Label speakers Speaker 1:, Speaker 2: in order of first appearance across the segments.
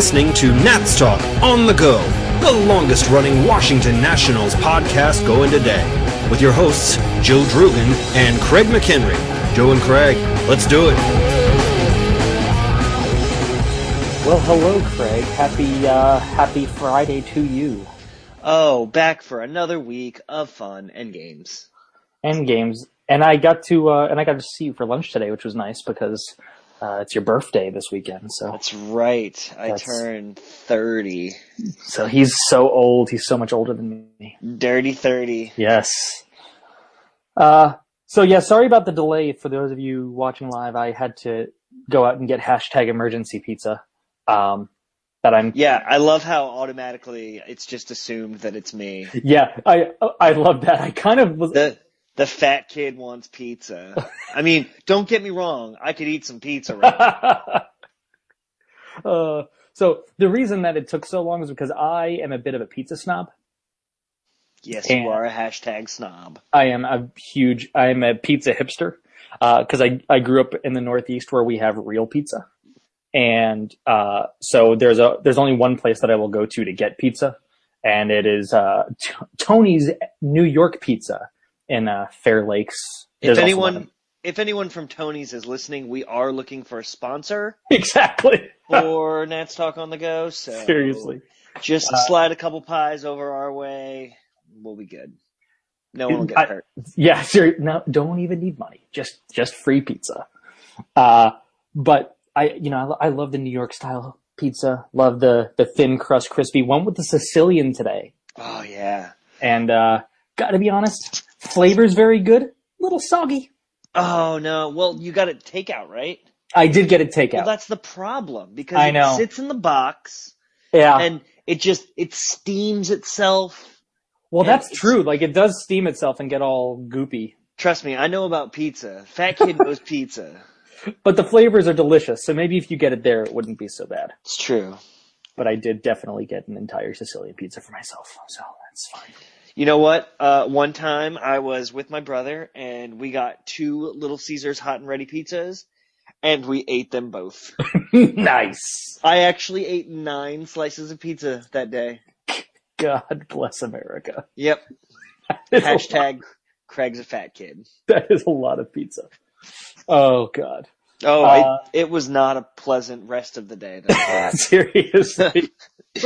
Speaker 1: listening to Nats Talk on the Go, the longest running Washington Nationals podcast going today, with your hosts, Joe Drugan and Craig McHenry. Joe and Craig, let's do it.
Speaker 2: Well, hello, Craig. Happy uh, Happy Friday to you.
Speaker 3: Oh, back for another week of fun and games.
Speaker 2: And games. And I got to uh, and I got to see you for lunch today, which was nice because uh, it's your birthday this weekend. So
Speaker 3: That's right. I
Speaker 2: That's-
Speaker 3: turned 30.
Speaker 2: so he's so old. He's so much older than me.
Speaker 3: Dirty 30.
Speaker 2: Yes. Uh, so yeah, sorry about the delay. For those of you watching live, I had to go out and get hashtag emergency pizza. Um, that I'm
Speaker 3: Yeah, I love how automatically it's just assumed that it's me.
Speaker 2: yeah I I love that. I kind of was
Speaker 3: The the fat kid wants pizza. I mean, don't get me wrong. I could eat some pizza right now.
Speaker 2: uh, so the reason that it took so long is because I am a bit of a pizza snob.
Speaker 3: Yes,
Speaker 2: And-
Speaker 3: you are a hashtag snob.
Speaker 2: I am a huge, I am a pizza hipster. Uh, cause I, I grew up in the Northeast where we have real pizza. And, uh, so there's a, there's only one place that I will go to to get pizza. And it is, uh, T- Tony's New York pizza in, uh, Fair Lakes. There's
Speaker 3: If anyone if anyone from Tony's is listening, we are looking for a sponsor
Speaker 2: exactly.
Speaker 3: for Nats Talk on the Go. So
Speaker 2: Seriously.
Speaker 3: Just
Speaker 2: Uh,
Speaker 3: slide a couple pies over our way. We'll be good. No one will get
Speaker 2: I-
Speaker 3: hurt.
Speaker 2: Yeah, sure. No, don't even need money. Just, just free pizza. Uh, but I, you know, I, I love the New York style pizza. Love the, the thin crust crispy. One with the Sicilian today.
Speaker 3: Oh yeah.
Speaker 2: And, uh, gotta be honest, flavor's very good. Little soggy.
Speaker 3: Oh no. Well, you got it takeout, right?
Speaker 2: I did get it takeout.
Speaker 3: Well, that's the problem because
Speaker 2: I
Speaker 3: it sits in the box
Speaker 2: yeah.
Speaker 3: and it just it steams itself.
Speaker 2: well, that's true. Like it does steam itself and get all goopy,
Speaker 3: Trust me, I know about pizza. Fat kid knows pizza.
Speaker 2: but the flavors are delicious. So maybe if you get it there, it wouldn't be so bad.
Speaker 3: It's true.
Speaker 2: But I did definitely get an entire Sicilian pizza for myself. So that's fine.
Speaker 3: You know what? Uh, one time I was with my brother and we got two Little Caesars hot and ready pizzas and we ate them both.
Speaker 2: nice.
Speaker 3: I actually ate nine slices of pizza that day.
Speaker 2: God bless America.
Speaker 3: Yep. Hashtag Craig's a fat kid.
Speaker 2: that is a lot of pizza. Oh God.
Speaker 3: Oh,
Speaker 2: Uh,
Speaker 3: it, it was not a pleasant rest of the day.
Speaker 2: Seriously.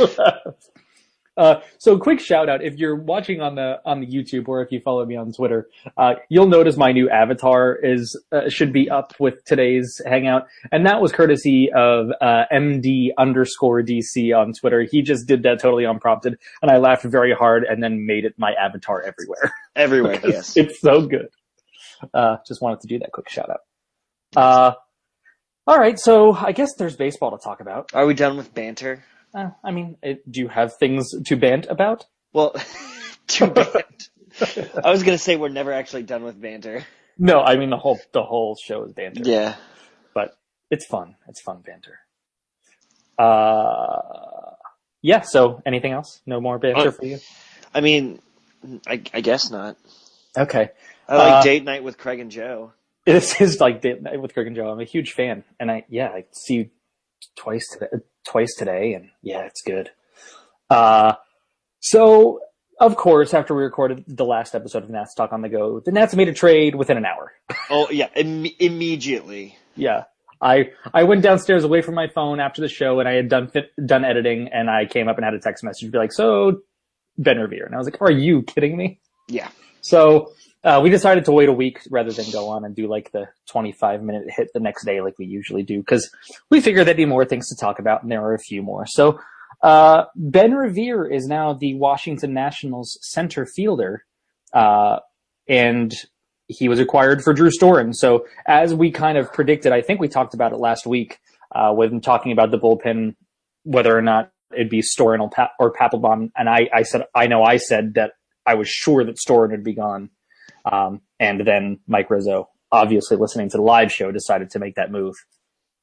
Speaker 2: Uh, so quick shout out if you're watching on the on the YouTube or if you follow me on Twitter, uh, you'll notice my new avatar is uh, should be up with today's hangout, and that was courtesy of uh, MD underscore DC on Twitter. He just did that totally unprompted, and I laughed very hard, and then made it my avatar everywhere.
Speaker 3: Everywhere, yes.
Speaker 2: it's so good. Uh, just wanted to do that quick shout out. Uh, all right, so I guess there's baseball to talk about.
Speaker 3: Are we done with banter?
Speaker 2: Uh, I mean, it, do you have things to bant about?
Speaker 3: Well, too bad. I was gonna say we're never actually done with banter.
Speaker 2: No, I mean the whole the whole show is banter.
Speaker 3: Yeah.
Speaker 2: but it's fun. It's fun banter. Uh, yeah. So, anything else? No more banter
Speaker 3: Uh,
Speaker 2: for you?
Speaker 3: I mean, I, I guess not.
Speaker 2: Okay.
Speaker 3: I like
Speaker 2: Uh,
Speaker 3: date night with Craig and Joe.
Speaker 2: This is like date night with Craig and Joe. I'm a huge fan, and I yeah, I see you twice today, twice today, and yeah, it's good. Uh, so of course, after we recorded the last episode of Nats Talk on the Go, the Nats made a trade within an hour.
Speaker 3: Oh yeah, Im- immediately.
Speaker 2: Yeah. I I went downstairs away from my phone after the show and I had done fit, done editing and I came up and had a text message be like, "So Ben Revere." And I was like, "Are you kidding me?"
Speaker 3: Yeah.
Speaker 2: So, uh, we decided to wait a week rather than go on and do like the 25 minute hit the next day like we usually do cuz we figured there'd be more things to talk about and there are a few more. So, uh, Ben Revere is now the Washington Nationals center fielder. Uh, and he was acquired for Drew Storen. So as we kind of predicted, I think we talked about it last week uh, when talking about the bullpen, whether or not it'd be Storen or, pa- or Papelbon. And I, I said, I know I said that I was sure that Storen would be gone. Um, and then Mike Rizzo, obviously listening to the live show, decided to make that move.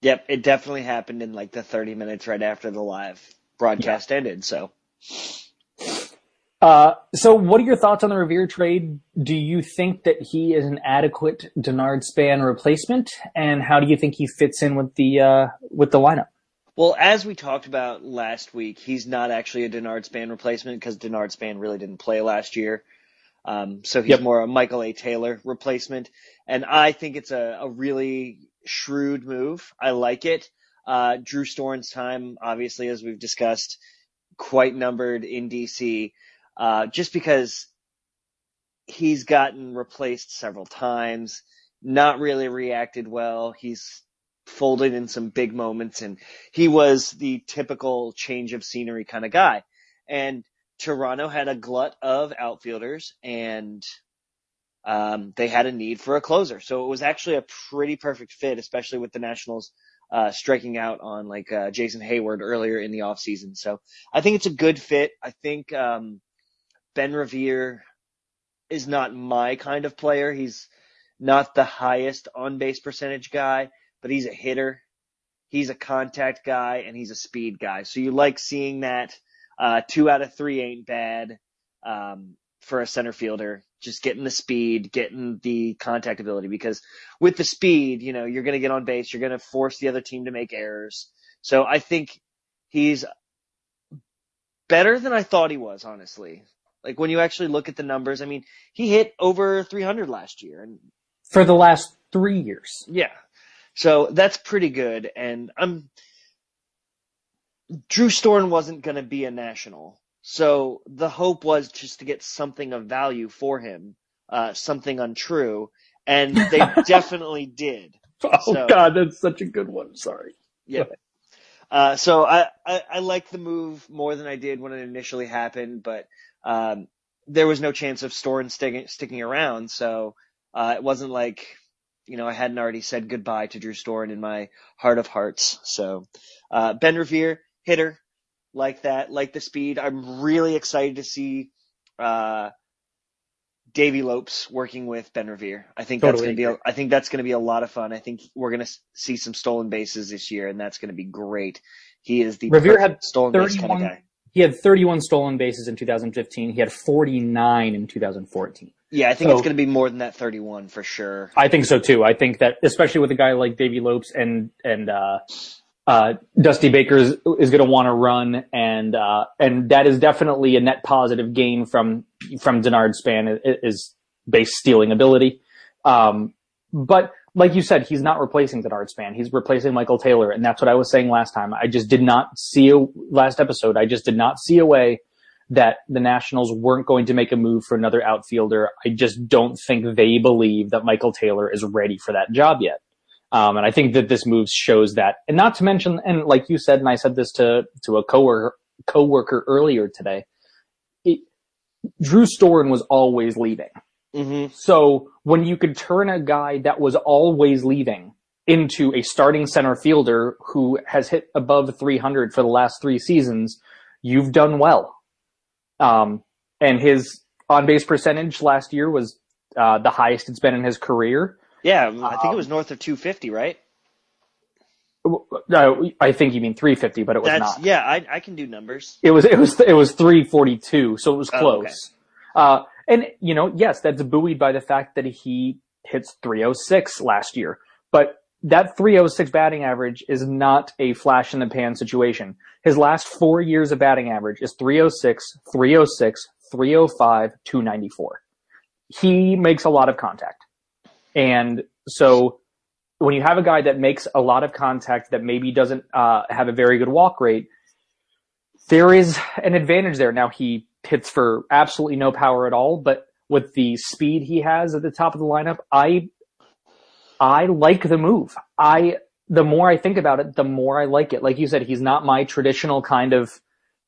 Speaker 3: Yep, it definitely happened in like the 30 minutes right after the live broadcast ended. So
Speaker 2: Uh, so what are your thoughts on the Revere trade? Do you think that he is an adequate Denard Span replacement? And how do you think he fits in with the, uh, with the lineup?
Speaker 3: Well, as we talked about last week, he's not actually a Denard Span replacement because Denard Span really didn't play last year. Um, so he's
Speaker 2: Yep.
Speaker 3: more a Michael A. Taylor replacement. And I think it's a, a really shrewd move. I like it. Uh, Drew Storen's time, obviously, as we've discussed, quite numbered in DC, uh, just because he's gotten replaced several times, not really reacted well. He's folded in some big moments and he was the typical change of scenery kind of guy. And Toronto had a glut of outfielders and um, they had a need for a closer. So it was actually a pretty perfect fit, especially with the Nationals uh, striking out on like uh, Jason Heyward earlier in the offseason. So I think it's a good fit. I think um, Ben Revere is not my kind of player. He's not the highest on base percentage guy, but he's a hitter. He's a contact guy and he's a speed guy. So you like seeing that. Uh, two out of three ain't bad. Um, for a center fielder, just getting the speed, getting the contact ability because with the speed, you know, you're going to get on base. You're going to force the other team to make errors. So I think he's better than I thought he was, honestly. Like when you actually look at the numbers, I mean, he hit over 300 last year and
Speaker 2: For the last three years.
Speaker 3: yeah. So that's pretty good. And I'm, Drew Storen wasn't going to be a national. So the hope was just to get something of value for him, uh, something untrue. And they definitely did.
Speaker 2: Oh
Speaker 3: So-
Speaker 2: God, that's such a good one. Sorry.
Speaker 3: Yeah. Uh, so I, I, I like the move more than I did when it initially happened, but, um, there was no chance of Storen sticking, sticking around. So, uh, it wasn't like, you know, I hadn't already said goodbye to Drew Storen in my heart of hearts. So, uh, Ben Revere, hitter, like that, like the speed. I'm really excited to see, uh, Davey Lopes working with Ben Revere. I think that's going to be, a. I think that's going to be a lot of fun. I think we're going to see some stolen bases this year and that's going to be great. He is the
Speaker 2: Revere had
Speaker 3: stolen base kind of
Speaker 2: 31
Speaker 3: guy.
Speaker 2: He had 31 stolen bases in 2015. He had 49 in 2014.
Speaker 3: Yeah, I think
Speaker 2: So-
Speaker 3: it's going to be more than that 31 for sure.
Speaker 2: I think so too. I think that especially with a guy like Davey Lopes and and uh, uh, Dusty Baker is, is going to want to run, and uh, and that is definitely a net positive gain from from Denard Span is base stealing ability. Um, but like you said, he's not replacing Denard Span. He's replacing Michael Taylor, and that's what I was saying last time. I just did not see a last episode. I just did not see a way that the Nationals weren't going to make a move for another outfielder. I just don't think they believe that Michael Taylor is ready for that job yet. Um, and I think that this move shows that. And not to mention, and like you said, and I said this to, to a coworker, coworker earlier today, it, Drew Storen was always leaving.
Speaker 3: hmm
Speaker 2: So when you could turn a guy that was always leaving into a starting center fielder who has hit above 300 for the last three seasons, you've done well. Um, and his on base percentage last year was uh, the highest it's been in his career.
Speaker 3: Yeah, I think
Speaker 2: Um,
Speaker 3: it was north of 250, right?
Speaker 2: No, I think you mean 350, but it was
Speaker 3: That's
Speaker 2: not.
Speaker 3: yeah, I I can do numbers.
Speaker 2: It was it was it was 342, so it was
Speaker 3: Oh,
Speaker 2: close.
Speaker 3: okay.
Speaker 2: Uh, and you know, yes, that's buoyed by the fact that he hits 306 last year, but that 306 batting average is not a flash in the pan situation. His last four years of batting average is 306, 306, 305, 294. He makes a lot of contact. And so when you have a guy that makes a lot of contact that maybe doesn't uh, have a very good walk rate, there is an advantage there. Now he hits for absolutely no power at all, but with the speed he has at the top of the lineup, I I like the move. I the more I think about it, the more I like it. Like you said, he's not my traditional kind of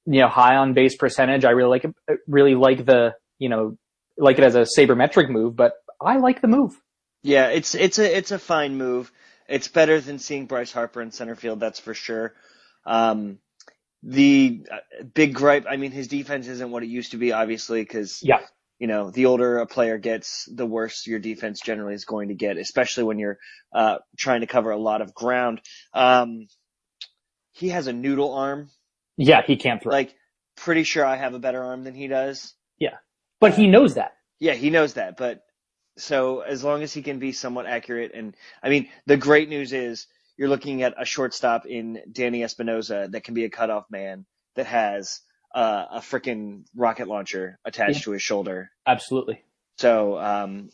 Speaker 2: you know high on base percentage. I really like it, really like the you know like it as a sabermetric move, but I like the move.
Speaker 3: Yeah, it's it's a it's a fine move. It's better than seeing Bryce Harper in center field, that's for sure. Um, the uh, big gripe, I mean, his defense isn't what it used to be, obviously, because
Speaker 2: Yeah.
Speaker 3: you know the older a player gets, the worse your defense generally is going to get, especially when you're uh, trying to cover a lot of ground. Um, he has a noodle arm.
Speaker 2: Yeah, he can't throw,
Speaker 3: Like, pretty sure I have a better arm than he does.
Speaker 2: Yeah, but he knows that.
Speaker 3: Yeah, he knows that, but so as long as he can be somewhat accurate and I mean, the great news is you're looking at a shortstop in Danny Espinosa that can be a cutoff man that has uh, a freaking rocket launcher attached yeah. to his shoulder.
Speaker 2: Absolutely.
Speaker 3: So um,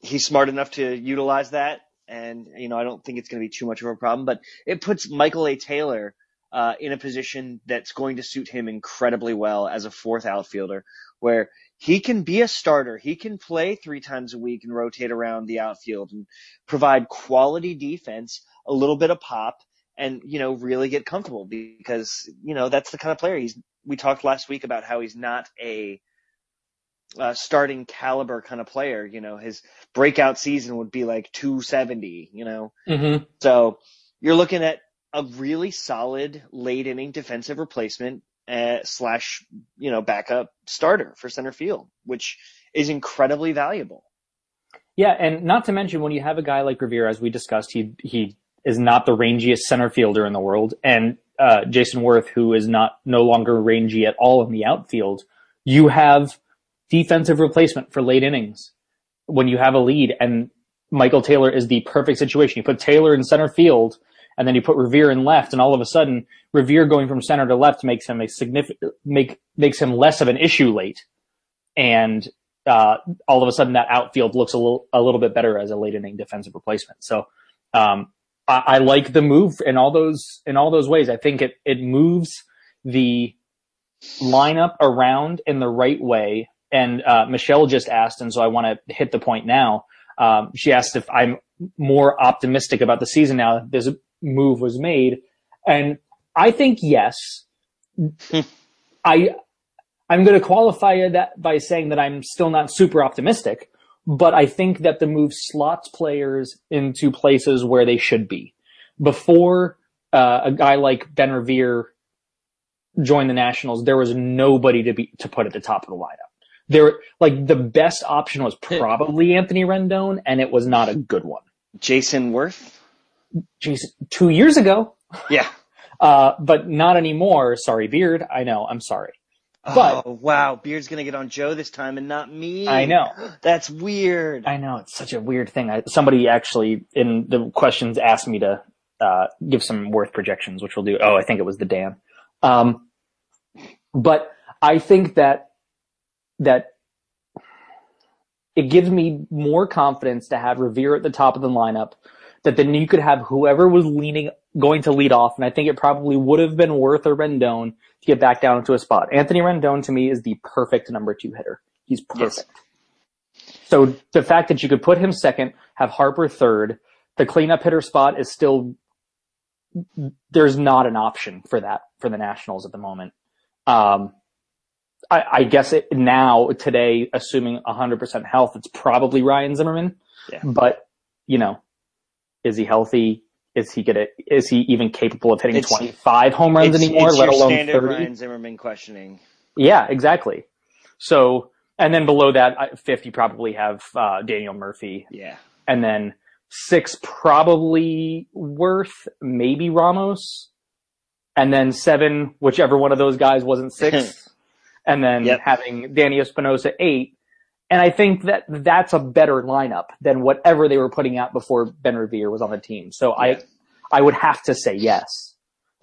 Speaker 3: he's smart enough to utilize that, and you know I don't think it's going to be too much of a problem. But it puts Michael A. Taylor uh, in a position that's going to suit him incredibly well as a fourth outfielder, where he can be a starter. He can play three times a week and rotate around the outfield and provide quality defense, a little bit of pop, and you know really get comfortable because you know that's the kind of player he's. We talked last week about how he's not a uh, starting caliber kind of player. You know, his breakout season would be like 270. You know,
Speaker 2: mm-hmm.
Speaker 3: so you're looking at a really solid late inning defensive replacement uh, slash you know backup starter for center field, which is incredibly valuable.
Speaker 2: Yeah, and not to mention when you have a guy like Revere, as we discussed, he he is not the rangiest center fielder in the world, and uh, Jayson Werth, who is not no longer rangy at all in the outfield. You have defensive replacement for late innings when you have a lead, and Michael Taylor is the perfect situation. You put Taylor in center field and then you put Revere in left, and all of a sudden Revere going from center to left makes him a significant make makes him less of an issue late, and uh, all of a sudden that outfield looks a little a little bit better as a late inning defensive replacement. So um, I, I, like the move in all those in all those ways. I think it it moves the lineup around in the right way. And uh, Michelle just asked, and so I want to hit the point now. Um, she asked if I'm more optimistic about the season now. There's move was made. And I think yes. I I'm going to qualify that by saying that I'm still not super optimistic, but I think that the move slots players into places where they should be. Before uh, a guy like Ben Revere joined the Nationals, there was nobody to be to put at the top of the lineup. There, like the best option was probably Anthony Rendon, and it was not a good one.
Speaker 3: Jayson Werth
Speaker 2: geez, two years ago.
Speaker 3: Yeah.
Speaker 2: Uh, but not anymore. Sorry, Beard. I know. I'm sorry.
Speaker 3: But, oh wow, Beard's gonna get on Joe this time and not me.
Speaker 2: I know.
Speaker 3: That's weird.
Speaker 2: I know it's such a weird thing. I, somebody actually in the questions asked me to uh, give some Werth projections, which we'll do. Oh, I think it was the Dan. Um, but I think that that it gives me more confidence to have Revere at the top of the lineup that then you could have whoever was leaning going to lead off, and I think it probably would have been Werth a Rendon to get back down into a spot. Anthony Rendon to me is the perfect number two hitter. He's perfect. Yes. So the fact that you could put him second, have Harper third, the cleanup hitter spot is still there's not an option for that for the Nationals at the moment. Um, I, I, guess it now today, assuming 100% health, it's probably Ryan Zimmerman. Yeah. But you know, is he healthy? Is he gonna? Is he even capable of hitting 25 home runs anymore?
Speaker 3: It's
Speaker 2: let alone
Speaker 3: standard
Speaker 2: 30?
Speaker 3: Ryan Zimmerman questioning.
Speaker 2: Yeah, exactly. So, and then below that, 50 probably have uh, Daniel Murphy.
Speaker 3: Yeah.
Speaker 2: And then six probably Werth, maybe Ramos, and then seven, whichever one of those guys wasn't six, and then yep. having Danny Espinosa eight, and I think that that's a better lineup than whatever they were putting out before Ben Revere was on the team. So. I, I would have to say yes.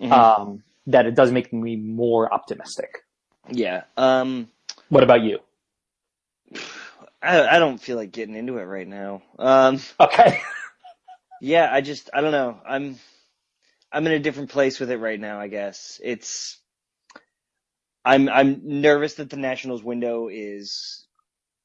Speaker 2: Mm-hmm. Um, that it does make me more optimistic.
Speaker 3: Yeah. Um,
Speaker 2: what about you?
Speaker 3: I, I don't feel like getting into it right now. Um,
Speaker 2: okay.
Speaker 3: yeah, I just, I don't know. I'm, I'm in a different place with it right now, I guess. It's, I'm, I'm nervous that the Nationals window is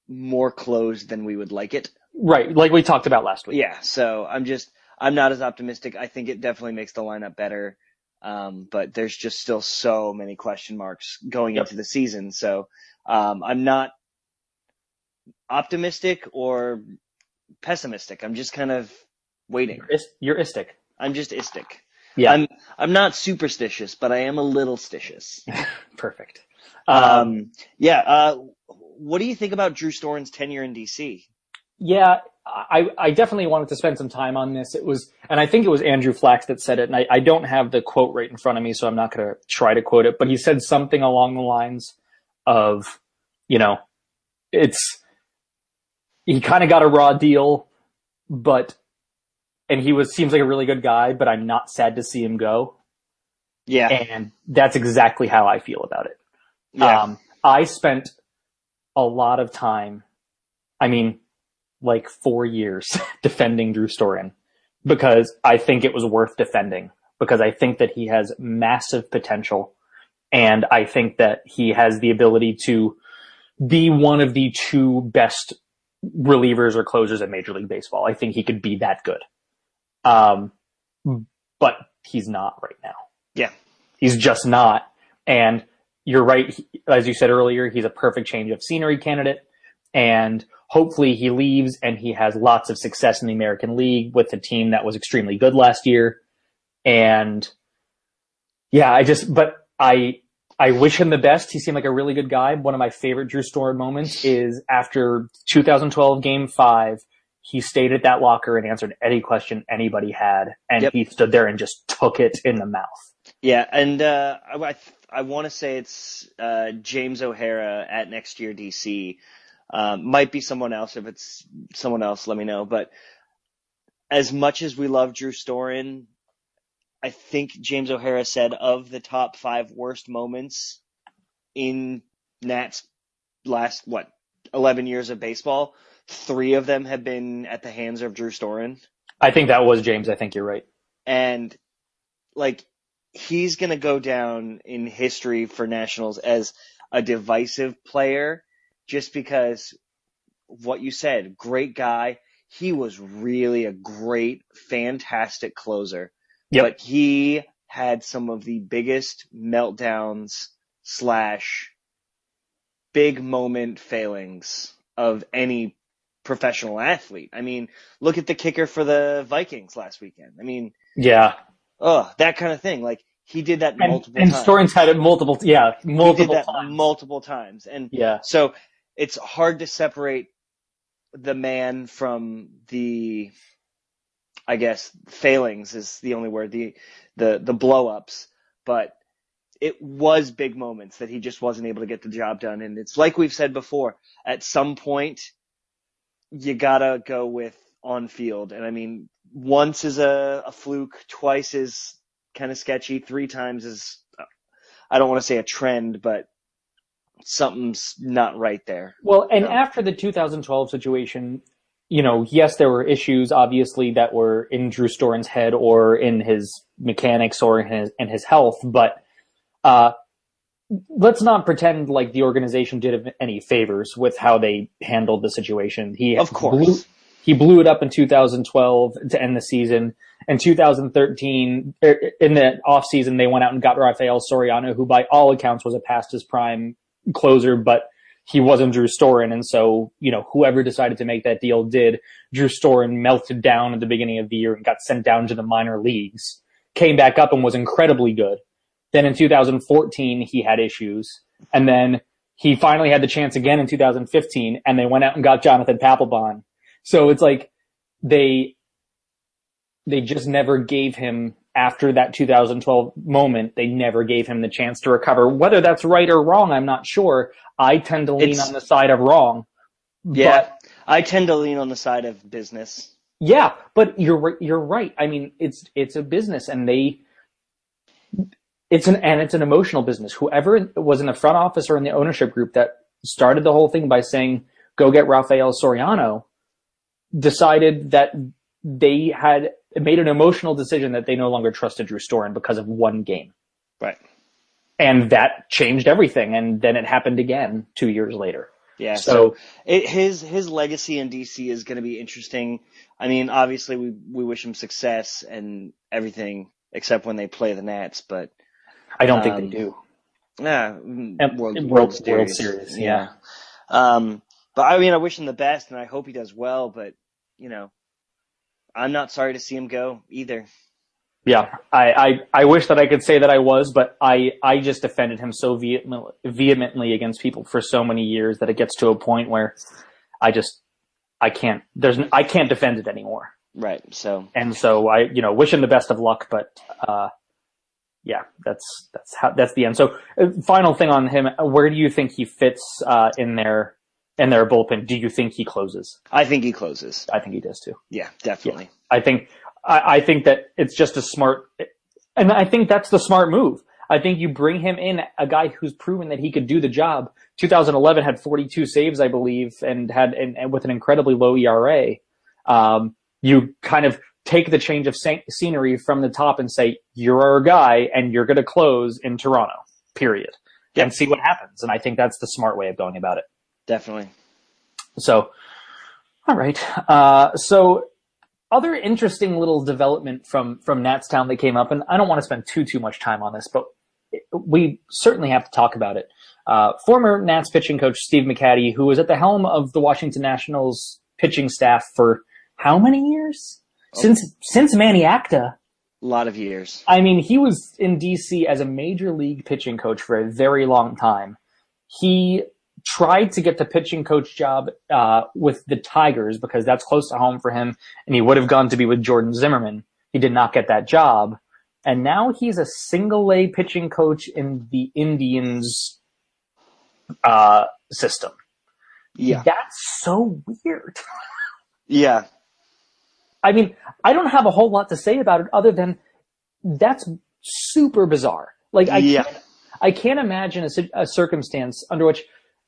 Speaker 3: more closed than we would like it.
Speaker 2: Right, like we talked about last week.
Speaker 3: Yeah, so I'm just I'm not as optimistic. I think it definitely makes the lineup better. Um, but there's just still so many question marks going yep. into the season. So um, I'm not optimistic or pessimistic. I'm just kind of waiting.
Speaker 2: You're, is- you're istic.
Speaker 3: I'm just istic.
Speaker 2: Yeah.
Speaker 3: I'm I'm not superstitious, but I am a little stitious.
Speaker 2: Perfect.
Speaker 3: Um, um, yeah. Uh, what do you think about Drew Storen's tenure in DC?
Speaker 2: Yeah, I, I definitely wanted to spend some time on this. It was, and I think it was Andrew Flax that said it, and I, I don't have the quote right in front of me, so I'm not going to try to quote it, but he said something along the lines of, you know, it's, he kind of got a raw deal, but and he was seems like a really good guy, but I'm not sad to see him go.
Speaker 3: Yeah.
Speaker 2: And that's exactly how I feel about it.
Speaker 3: yeah.
Speaker 2: Um, I spent a lot of time, I mean, like four years defending Drew Storen because I think it was worth defending because I think that he has massive potential and I think that he has the ability to be one of the two best relievers or closers in Major League Baseball. I think he could be that good. Um, but he's not right now.
Speaker 3: Yeah.
Speaker 2: He's just not. And you're right. As you said earlier, he's a perfect change of scenery candidate. And hopefully he leaves and he has lots of success in the American League with a team that was extremely good last year. And yeah, I just, but I, I wish him the best. He seemed like a really good guy. One of my favorite Drew Storen moments is after 2012 game five, he stayed at that locker and answered any question anybody had. And
Speaker 3: Yep.
Speaker 2: he stood there and just took it in the mouth.
Speaker 3: Yeah, and uh, I I, want to say it's uh, James O'Hara at next year DC. Um, might be someone else. If it's someone else, let me know. But as much as we love Drew Storen, I think James O'Hara said of the top five worst moments in Nats last what eleven years of baseball, three of them have been at the hands of Drew Storen
Speaker 2: I think that was James. I think you're right.
Speaker 3: and like he's going to go down in history for Nationals as a divisive player just because what you said, great guy. He was really a great, fantastic closer,
Speaker 2: Yep.
Speaker 3: but he had some of the biggest meltdowns slash big moment failings of any professional athlete. I mean, look at the kicker for the Vikings last weekend. I mean,
Speaker 2: Yeah.
Speaker 3: oh, that kind of thing. Like he did that
Speaker 2: And,
Speaker 3: multiple
Speaker 2: and
Speaker 3: times.
Speaker 2: Had it multiple, yeah, multiple times.
Speaker 3: multiple times, and
Speaker 2: yeah.
Speaker 3: so it's hard to separate the man from the, I guess, failings is the only word the the the blow ups, but it was big moments that he just wasn't able to get the job done, and it's like we've said before. At some point, you gotta go with on field, and I mean, once is a, a fluke, twice is kind of sketchy, three times is I don't want to say a trend, but something's not right there.
Speaker 2: Well, and
Speaker 3: So-
Speaker 2: after the 2012 situation, you know, yes, there were issues obviously that were in Drew Storen's head or in his mechanics or in his, in his health, but, uh, let's not pretend like the organization did him any favors with how they handled the situation. He
Speaker 3: Of course.
Speaker 2: blew, he blew it up in 2012 to end the season. In 2013, er, in the off season, they went out and got Rafael Soriano, who by all accounts was a past his prime closer, but he wasn't Drew Storen. And so, you know, whoever decided to make that deal did. Drew Storen melted down at the beginning of the year and got sent down to the minor leagues, came back up and was incredibly good. Then in 2014, he had issues. And then he finally had the chance again in 2015 and they went out and got Jonathan Papelbon. So it's like they, they just never gave him after that 2012 moment, they never gave him the chance to recover. Whether that's right or wrong, I'm not sure. I tend to lean
Speaker 3: It's-
Speaker 2: on the side of wrong.
Speaker 3: Yeah,
Speaker 2: But,
Speaker 3: I tend to lean on the side of business.
Speaker 2: yeah, but you're you're right. I mean, it's it's a business, and they it's an and it's an emotional business. Whoever was in the front office or in the ownership group that started the whole thing by saying, "Go get Rafael Soriano," decided that they had made an emotional decision that they no longer trusted Drew Storen because of one game.
Speaker 3: Right.
Speaker 2: and that changed everything. And then it happened again two years later.
Speaker 3: Yeah.
Speaker 2: So,
Speaker 3: So, it, his his legacy in DC is going to be interesting. I mean, obviously we we wish him success and everything, except when they play the Nats. But
Speaker 2: I don't think
Speaker 3: um,
Speaker 2: they do.
Speaker 3: yeah,
Speaker 2: And-
Speaker 3: World,
Speaker 2: World-
Speaker 3: World,
Speaker 2: World
Speaker 3: Series.
Speaker 2: Series, yeah.
Speaker 3: Um, but I mean, I wish him the best, and I hope he does well. But you know, I'm not sorry to see him go either.
Speaker 2: Yeah, I, I, I wish that I could say that I was, but I, I just defended him so vehemently, vehemently against people for so many years that it gets to a point where I just, I can't, there's, I can't defend it anymore.
Speaker 3: Right. So
Speaker 2: And so I, you know, wish him the best of luck, but, uh, yeah, that's, that's how, that's the end. So uh, final thing on him, where do you think he fits, uh, in their, in their bullpen? Do you think he closes?
Speaker 3: I think he closes.
Speaker 2: I think he does too.
Speaker 3: Yeah, definitely.
Speaker 2: I think I, I think that it's just a smart, and I think that's the smart move. I think you bring him in, a guy who's proven that he could do the job. 2011 had 42 saves, I believe, and had and, and with an incredibly low ERA. Um, you kind of take the change of scenery from the top and say, you're our guy and you're going to close in Toronto, period. Yep. And see what happens. And I think that's the smart way of going about it.
Speaker 3: Definitely.
Speaker 2: So, all right. Uh, so other interesting little development from, from Natstown that came up, and I don't want to spend too, too much time on this, but we certainly have to talk about it. Uh, former Nats pitching coach Steve McCatty, who was at the helm of the Washington Nationals pitching staff for how many years? Since since Manny Acta.
Speaker 3: A lot of years.
Speaker 2: I mean, he was in DC as a major league pitching coach for a very long time. He tried to get the pitching coach job uh, with the Tigers because that's close to home for him, and he would have gone to be with Jordan Zimmermann. He did not get that job, and now he's a single A pitching coach in the Indians uh, system.
Speaker 3: Yeah,
Speaker 2: that's so weird.
Speaker 3: yeah,
Speaker 2: I mean, I don't have a whole lot to say about it other than that's super bizarre. Like I yeah. can't, I can't imagine a, a, circumstance under which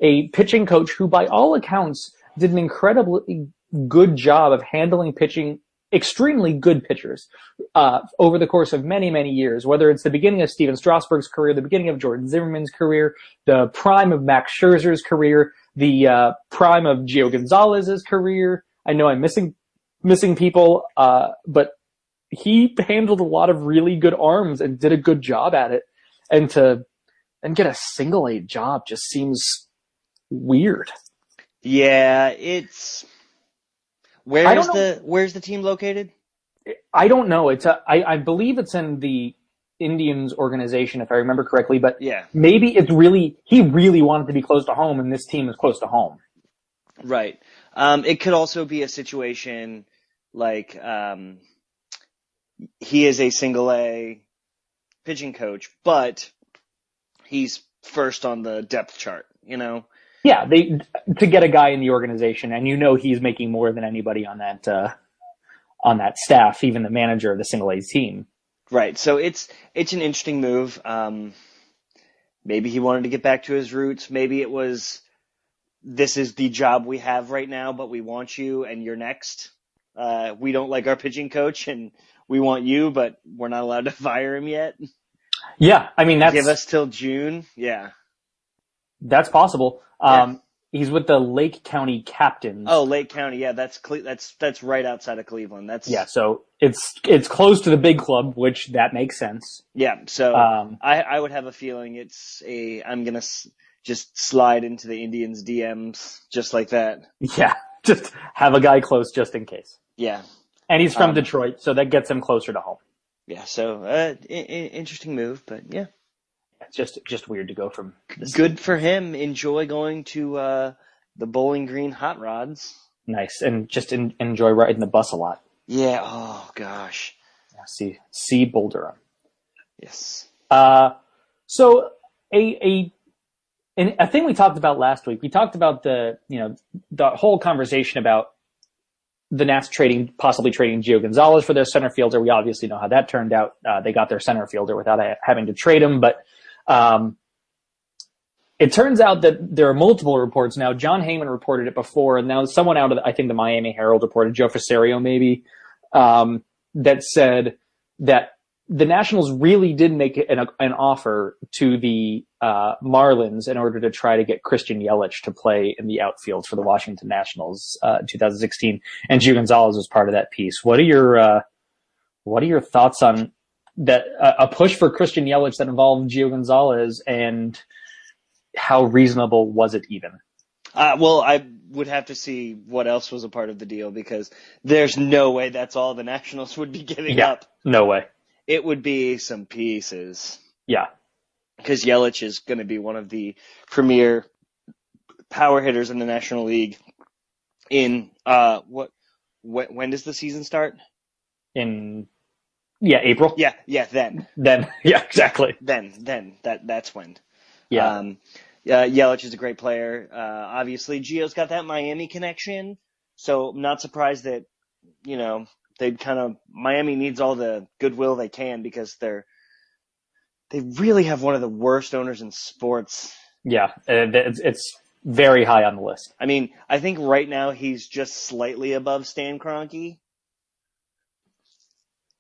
Speaker 2: a pitching coach who by all accounts did an incredibly good job of handling pitching extremely good pitchers uh, over the course of many, many years, whether it's the beginning of Stephen Strasburg's career, the beginning of Jordan Zimmermann's career, the prime of Max Scherzer's career, the uh, prime of Gio Gonzalez's career. I know I'm missing missing people, uh, but he handled a lot of really good arms and did a good job at it. And to and get a single A job just seems weird.
Speaker 3: Yeah, it's where's the where's the team located?
Speaker 2: I don't know. It's a, I, I believe it's in the Indians organization, if I remember correctly. But
Speaker 3: yeah,
Speaker 2: maybe it's really he really wanted to be close to home, and this team is close to home.
Speaker 3: Right. Um, it could also be a situation like um, he is a single A pitching coach, but he's first on the depth chart. You know.
Speaker 2: Yeah, they to get a guy in the organization, and you know he's making more than anybody on that uh, on that staff, even the manager of the single A team.
Speaker 3: Right. So it's it's an interesting move. Um, maybe he wanted to get back to his roots. Maybe it was this is the job we have right now, but we want you and you're next. Uh, we don't like our pitching coach and we want you, but we're not allowed to fire him yet.
Speaker 2: Yeah, I mean that's
Speaker 3: give us till June. Yeah,
Speaker 2: that's possible. Um, yeah. he's with the Lake County Captains.
Speaker 3: Oh, Lake County, yeah, that's Cle- that's that's right outside of Cleveland. That's
Speaker 2: yeah, so it's it's close to the big club, which that makes sense.
Speaker 3: Yeah, so um, I I would have a feeling it's a I'm gonna s- just slide into the Indians DMs just like that.
Speaker 2: Yeah, just have a guy close just in case.
Speaker 3: Yeah.
Speaker 2: And he's from um, Detroit, so that gets him closer to home.
Speaker 3: Yeah, so uh, I- I- interesting move, but yeah.
Speaker 2: It's just just weird to go from.
Speaker 3: Good for him. Enjoy going to uh, the Bowling Green Hot Rods.
Speaker 2: Nice, and just in, enjoy riding the bus a lot.
Speaker 3: Yeah. Oh gosh.
Speaker 2: Yeah, see, see Boulder.
Speaker 3: Yes.
Speaker 2: Uh, so a a and a thing we talked about last week. We talked about the you know the whole conversation about the Nats trading, possibly trading Gio Gonzalez for their center fielder. We obviously know how that turned out. Uh, they got their center fielder without having to trade him, but um, it turns out that there are multiple reports now. Jon Heyman reported it before, and now someone out of I think the Miami Herald reported Joe Frisaro maybe um, that said that the Nationals really did make an, an offer to the uh, Marlins in order to try to get Christian Yelich to play in the outfield for the Washington Nationals uh, 2016, and Gio Gonzalez was part of that piece. What are your uh, what are your thoughts on that? a push for Christian Yelich that involved Gio Gonzalez, and how reasonable was it even?
Speaker 3: Uh, well, I would have to see what else was a part of the deal because there's no way that's all the Nationals would be giving
Speaker 2: yeah,
Speaker 3: up.
Speaker 2: No way
Speaker 3: it would be some pieces.
Speaker 2: Yeah.
Speaker 3: Because Yelich is going to be one of the premier power hitters in the National League. In uh, what? When, when does the season start?
Speaker 2: In yeah, April.
Speaker 3: Yeah, yeah. Then.
Speaker 2: Then yeah, exactly.
Speaker 3: Then then that that's when.
Speaker 2: Yeah.
Speaker 3: Um, uh, Yelich is a great player. Uh, obviously, Gio's got that Miami connection, so I'm not surprised that you know they'd kind of Miami needs all the goodwill they can because they're they really have one of the worst owners in sports.
Speaker 2: Yeah, uh, it's, it's very high on the list.
Speaker 3: I mean, I think right now he's just slightly above Stan Kroenke.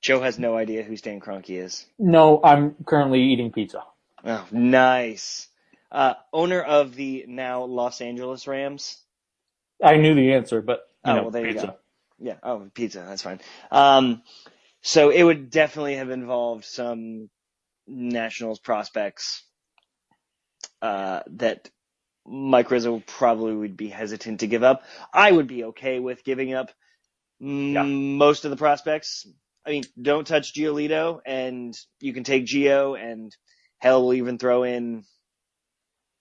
Speaker 3: Joe has no idea who Stan Kroenke is.
Speaker 2: No, I'm currently eating pizza.
Speaker 3: Oh, nice. Uh, owner of the now Los Angeles Rams.
Speaker 2: I knew the answer, but
Speaker 3: Oh,
Speaker 2: know,
Speaker 3: well, there you go. Yeah. Oh, pizza. That's fine. Um, so it would definitely have involved some Nationals prospects uh, that Mike Rizzo probably would be hesitant to give up. I would be okay with giving up
Speaker 2: Yeah.
Speaker 3: most of the prospects. I mean, don't touch Giolito, and you can take Gio, and hell, we'll even throw in,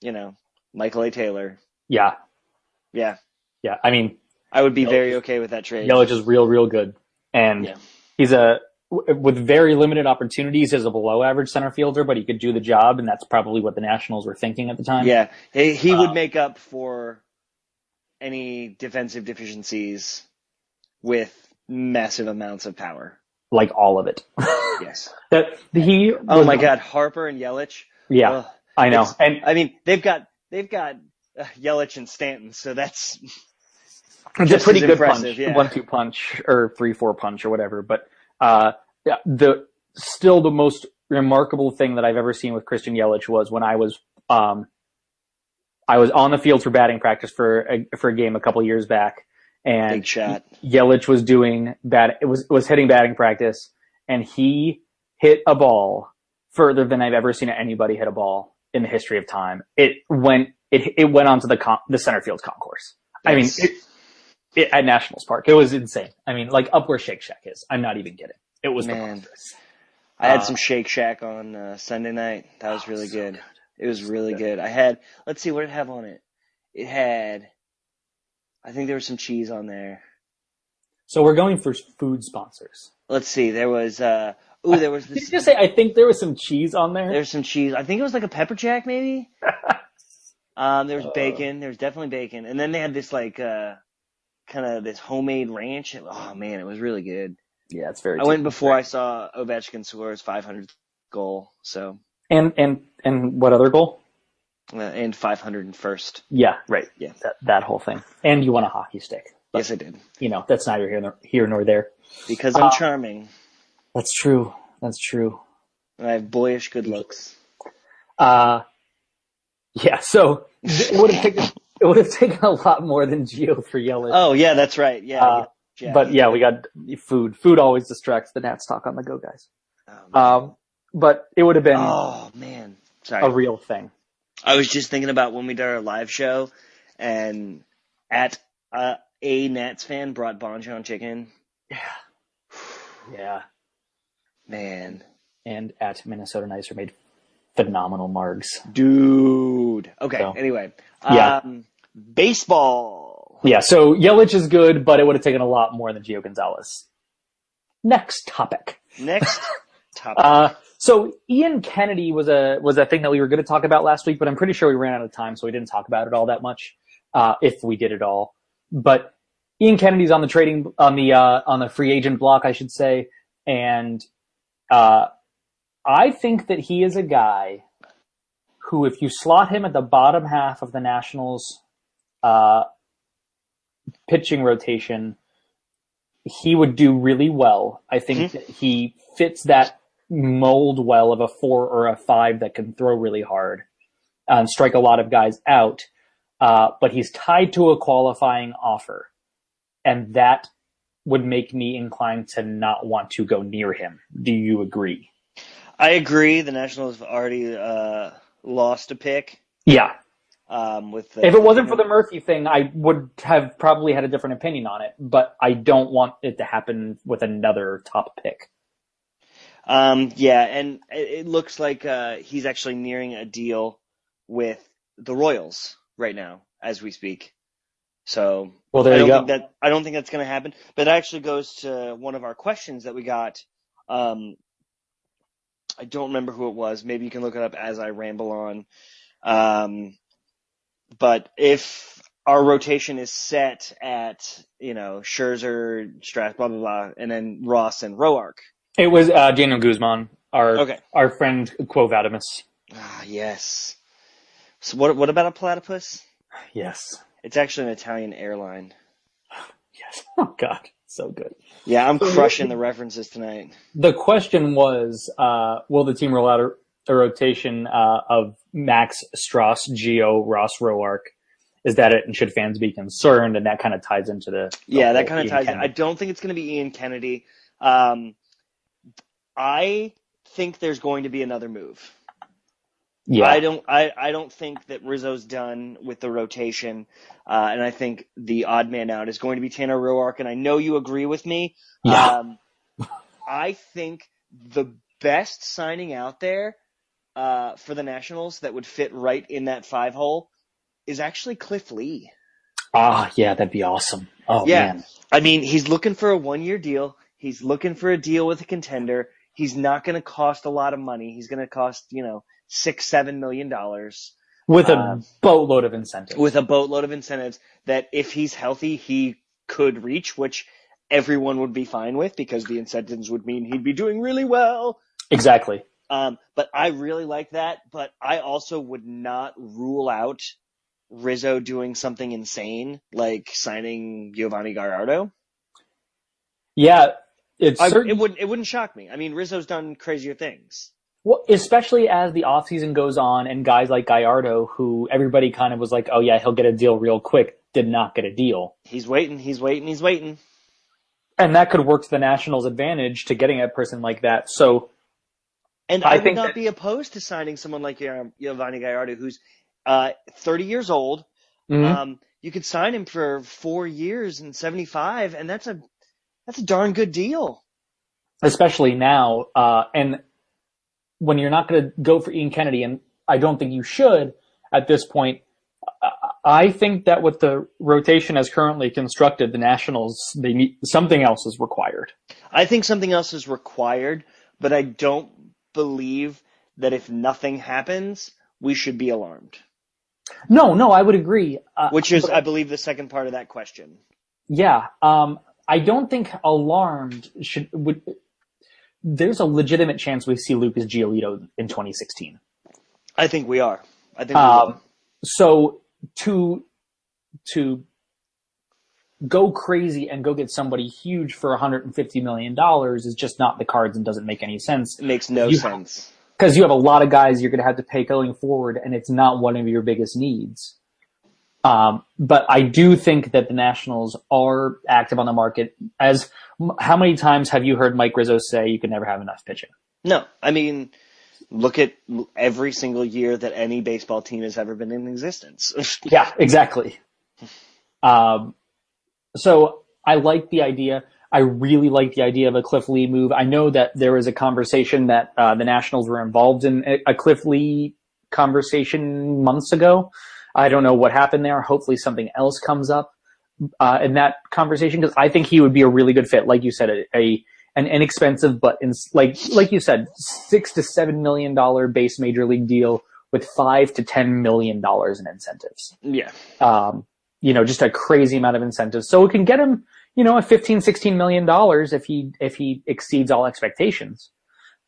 Speaker 3: you know, Michael A. Taylor.
Speaker 2: Yeah,
Speaker 3: Yeah,
Speaker 2: yeah. I mean,
Speaker 3: I would be
Speaker 2: Yelich
Speaker 3: very okay with that trade.
Speaker 2: Yelich is real, real good, and
Speaker 3: Yeah.
Speaker 2: he's a with very limited opportunities as a below average center fielder, but he could do the job, and that's probably what the Nationals were thinking at the time.
Speaker 3: Yeah, he, he would
Speaker 2: Um,
Speaker 3: make up for any defensive deficiencies with massive amounts of power.
Speaker 2: Like all of it.
Speaker 3: Yes.
Speaker 2: that he.
Speaker 3: Oh my God, Harper and Yelich.
Speaker 2: Yeah,
Speaker 3: Ugh.
Speaker 2: I know, and
Speaker 3: I mean, they've got they've got uh, Yelich and Stanton, so that's
Speaker 2: it's a pretty good punch,
Speaker 3: yeah.
Speaker 2: one-two punch or three-four punch or whatever. But uh, yeah, the still the most remarkable thing that I've ever seen with Christian Yelich was when I was um, I was on the field for batting practice for a, for a game a couple years back, and
Speaker 3: big shot.
Speaker 2: Yelich was doing bat it was was hitting batting practice, and he hit a ball further than I've ever seen anybody hit a ball in the history of time. It went it it went onto the con- the center field concourse. I mean, it, it, at Nationals Park, it was insane. I mean, like up where Shake Shack is. I'm not even kidding. It was
Speaker 3: Man. I had
Speaker 2: Uh,
Speaker 3: some Shake Shack on uh, Sunday night. That was really
Speaker 2: so
Speaker 3: good.
Speaker 2: good.
Speaker 3: It was really
Speaker 2: Good.
Speaker 3: good. I had let's see what did it have on it. It had I think there was some cheese on there.
Speaker 2: So we're going for food sponsors.
Speaker 3: Let's see. There was uh ooh there was
Speaker 2: Did you just say I think there was some cheese on there?
Speaker 3: There's some cheese. I think it was like a pepper jack, maybe. um, there was
Speaker 2: Uh.
Speaker 3: bacon. There was definitely bacon, and then they had this like uh, kind of this homemade ranch. Oh man, it was really good.
Speaker 2: yeah, it's very. Good.
Speaker 3: I went before I saw Ovechkin score his 500th goal, so
Speaker 2: And and and what other goal?
Speaker 3: Uh, and 501st.
Speaker 2: Yeah, right.
Speaker 3: Yeah.
Speaker 2: that that whole thing. And you won a hockey stick. But,
Speaker 3: Yes, I did
Speaker 2: you know, that's neither here nor here nor there.
Speaker 3: because I'm
Speaker 2: Uh,
Speaker 3: charming
Speaker 2: That's true. That's true.
Speaker 3: and I have boyish good looks.
Speaker 2: Uh yeah. So it would have taken it would have taken a lot more than Gio for Yelich.
Speaker 3: Oh yeah, that's right. Yeah,
Speaker 2: Uh,
Speaker 3: yeah.
Speaker 2: but yeah, we got food. Food always distracts the Nats talk on the go, guys.
Speaker 3: Oh.
Speaker 2: Um, but it would have been
Speaker 3: oh man, sorry.
Speaker 2: a real thing.
Speaker 3: I was just thinking about when we did our live show, and at uh, a Nats fan brought Bonchon chicken.
Speaker 2: Yeah. yeah.
Speaker 3: Man,
Speaker 2: And at Minnesota Nicer made phenomenal margs.
Speaker 3: dude. Okay.
Speaker 2: So,
Speaker 3: anyway,
Speaker 2: yeah.
Speaker 3: um, baseball.
Speaker 2: Yeah, so Yelich is good, but it would have taken a lot more than Gio Gonzalez. Next topic.
Speaker 3: Next topic.
Speaker 2: Uh, so Ian Kennedy was a was a thing that we were going to talk about last week, but I'm pretty sure we ran out of time, so we didn't talk about it all that much, uh, if we did at all. But Ian Kennedy's on the trading on the uh, on the free agent block, I should say, and uh, I think that he is a guy who, if you slot him at the bottom half of the Nationals' uh, pitching rotation, he would do really well. I think that he fits that mold well of a four or a five that can throw really hard and strike a lot of guys out. Uh, but he's tied to a qualifying offer, and that would make me inclined to not want to go near him. Do you agree?
Speaker 3: I agree. The Nationals have already uh, lost a pick.
Speaker 2: Yeah.
Speaker 3: Um, with the,
Speaker 2: If it wasn't for the Murphy thing, I would have probably had a different opinion on it, but I don't want it to happen with another top pick.
Speaker 3: Um, yeah, and it, it looks like uh, he's actually nearing a deal with the Royals right now as we speak. So
Speaker 2: Well,
Speaker 3: I
Speaker 2: there you
Speaker 3: don't
Speaker 2: go.
Speaker 3: think that I don't think that's going to happen. But it actually goes to one of our questions that we got. Um, I don't remember who it was. Maybe you can look it up as I ramble on. Um, but if our rotation is set at, you know, Scherzer, Stras, blah, blah, blah, and then Ross and Roark.
Speaker 2: It was uh, Daniel Guzman, our
Speaker 3: Okay.
Speaker 2: our friend Quo Vadimus.
Speaker 3: Ah, yes. So what, what about a platypus?
Speaker 2: Yes.
Speaker 3: It's actually an Italian airline.
Speaker 2: Yes. Oh God, so good.
Speaker 3: Yeah, I'm crushing the references tonight.
Speaker 2: The question was, uh, will the team roll out a, a rotation uh, of Max Stras, Gio, Ross, Roark? Is that it? And should fans be concerned? And that kind of ties into the, the
Speaker 3: Yeah, that kind of ties in. I don't think it's going to be Ian Kennedy. Um, I think there's going to be another move.
Speaker 2: yeah,
Speaker 3: I don't. I, I don't think that Rizzo's done with the rotation, uh, and I think the odd man out is going to be Tanner Roark. And I know you agree with me.
Speaker 2: Yeah.
Speaker 3: Um, I think the best signing out there uh, for the Nationals that would fit right in that five hole is actually Cliff Lee.
Speaker 2: ah, yeah, that'd be awesome. Oh
Speaker 3: Yeah.
Speaker 2: man,
Speaker 3: I mean, he's looking for a one year deal. He's looking for a deal with a contender. He's not going to cost a lot of money. He's going to cost, you know, six, seven million dollars
Speaker 2: with a
Speaker 3: Um,
Speaker 2: boatload of incentives.
Speaker 3: with a boatload of incentives that if he's healthy, he could reach, which everyone would be fine with because the incentives would mean he'd be doing really well.
Speaker 2: exactly.
Speaker 3: Um, but I really like that. But I also would not rule out Rizzo doing something insane like signing Yovani Gallardo.
Speaker 2: Yeah, it's
Speaker 3: I,
Speaker 2: certain,
Speaker 3: it wouldn't it wouldn't shock me. I mean, Rizzo's done crazier things.
Speaker 2: Well, especially as the offseason goes on and guys like Gallardo, who everybody kind of was like, oh yeah, he'll get a deal real quick, did not get a deal.
Speaker 3: He's waiting. He's waiting. He's waiting.
Speaker 2: And that could work to the Nationals' advantage to getting a person like that. So,
Speaker 3: And
Speaker 2: I
Speaker 3: I, would
Speaker 2: think
Speaker 3: not
Speaker 2: that-
Speaker 3: be opposed to signing someone like Yovani Gallardo, who's uh, 30 years old.
Speaker 2: mhm.
Speaker 3: Um, you could sign him for four years and 75, and that's a that's a darn good deal.
Speaker 2: especially now, uh, and when you're not going to go for Ian Kennedy, and I don't think you should at this point. I- think that with the rotation as currently constructed, the Nationals they need something else is required.
Speaker 3: I think something else is required, but I don't believe that if nothing happens, we should be alarmed.
Speaker 2: No, no, I would agree. Uh,
Speaker 3: Which is,
Speaker 2: but-
Speaker 3: I believe, the second part of that question.
Speaker 2: Yeah, um, I don't think alarmed should would. There's a legitimate chance we see Lucas Giolito in 2016.
Speaker 3: I think we are. I think
Speaker 2: Um, so to to go crazy and go get somebody huge for 150 million dollars is just not the cards and doesn't make any sense
Speaker 3: It makes no
Speaker 2: you-
Speaker 3: sense.
Speaker 2: because you have a lot of guys you're going to have to pay going forward, and it's not one of your biggest needs. Um, but I do think that the Nationals are active on the market. As how many times have you heard Mike Rizzo say you can never have enough pitching?
Speaker 3: No, I mean, look at every single year that any baseball team has ever been in existence.
Speaker 2: Yeah, exactly. Um, so I like the idea. I really like the idea of a Cliff Lee move. I know that there was a conversation that uh, the Nationals were involved in a, a Cliff Lee conversation months ago. I don't know what happened there. Hopefully something else comes up uh, in that conversation because I think he would be a really good fit. Like you said, a, a an inexpensive but in, like like you said, six to seven million dollar base major league deal with five to ten million dollars in incentives
Speaker 3: yeah,
Speaker 2: um, you know, just a crazy amount of incentives. So it can get him, you know, a 15, 16 million dollars if he, if he exceeds all expectations.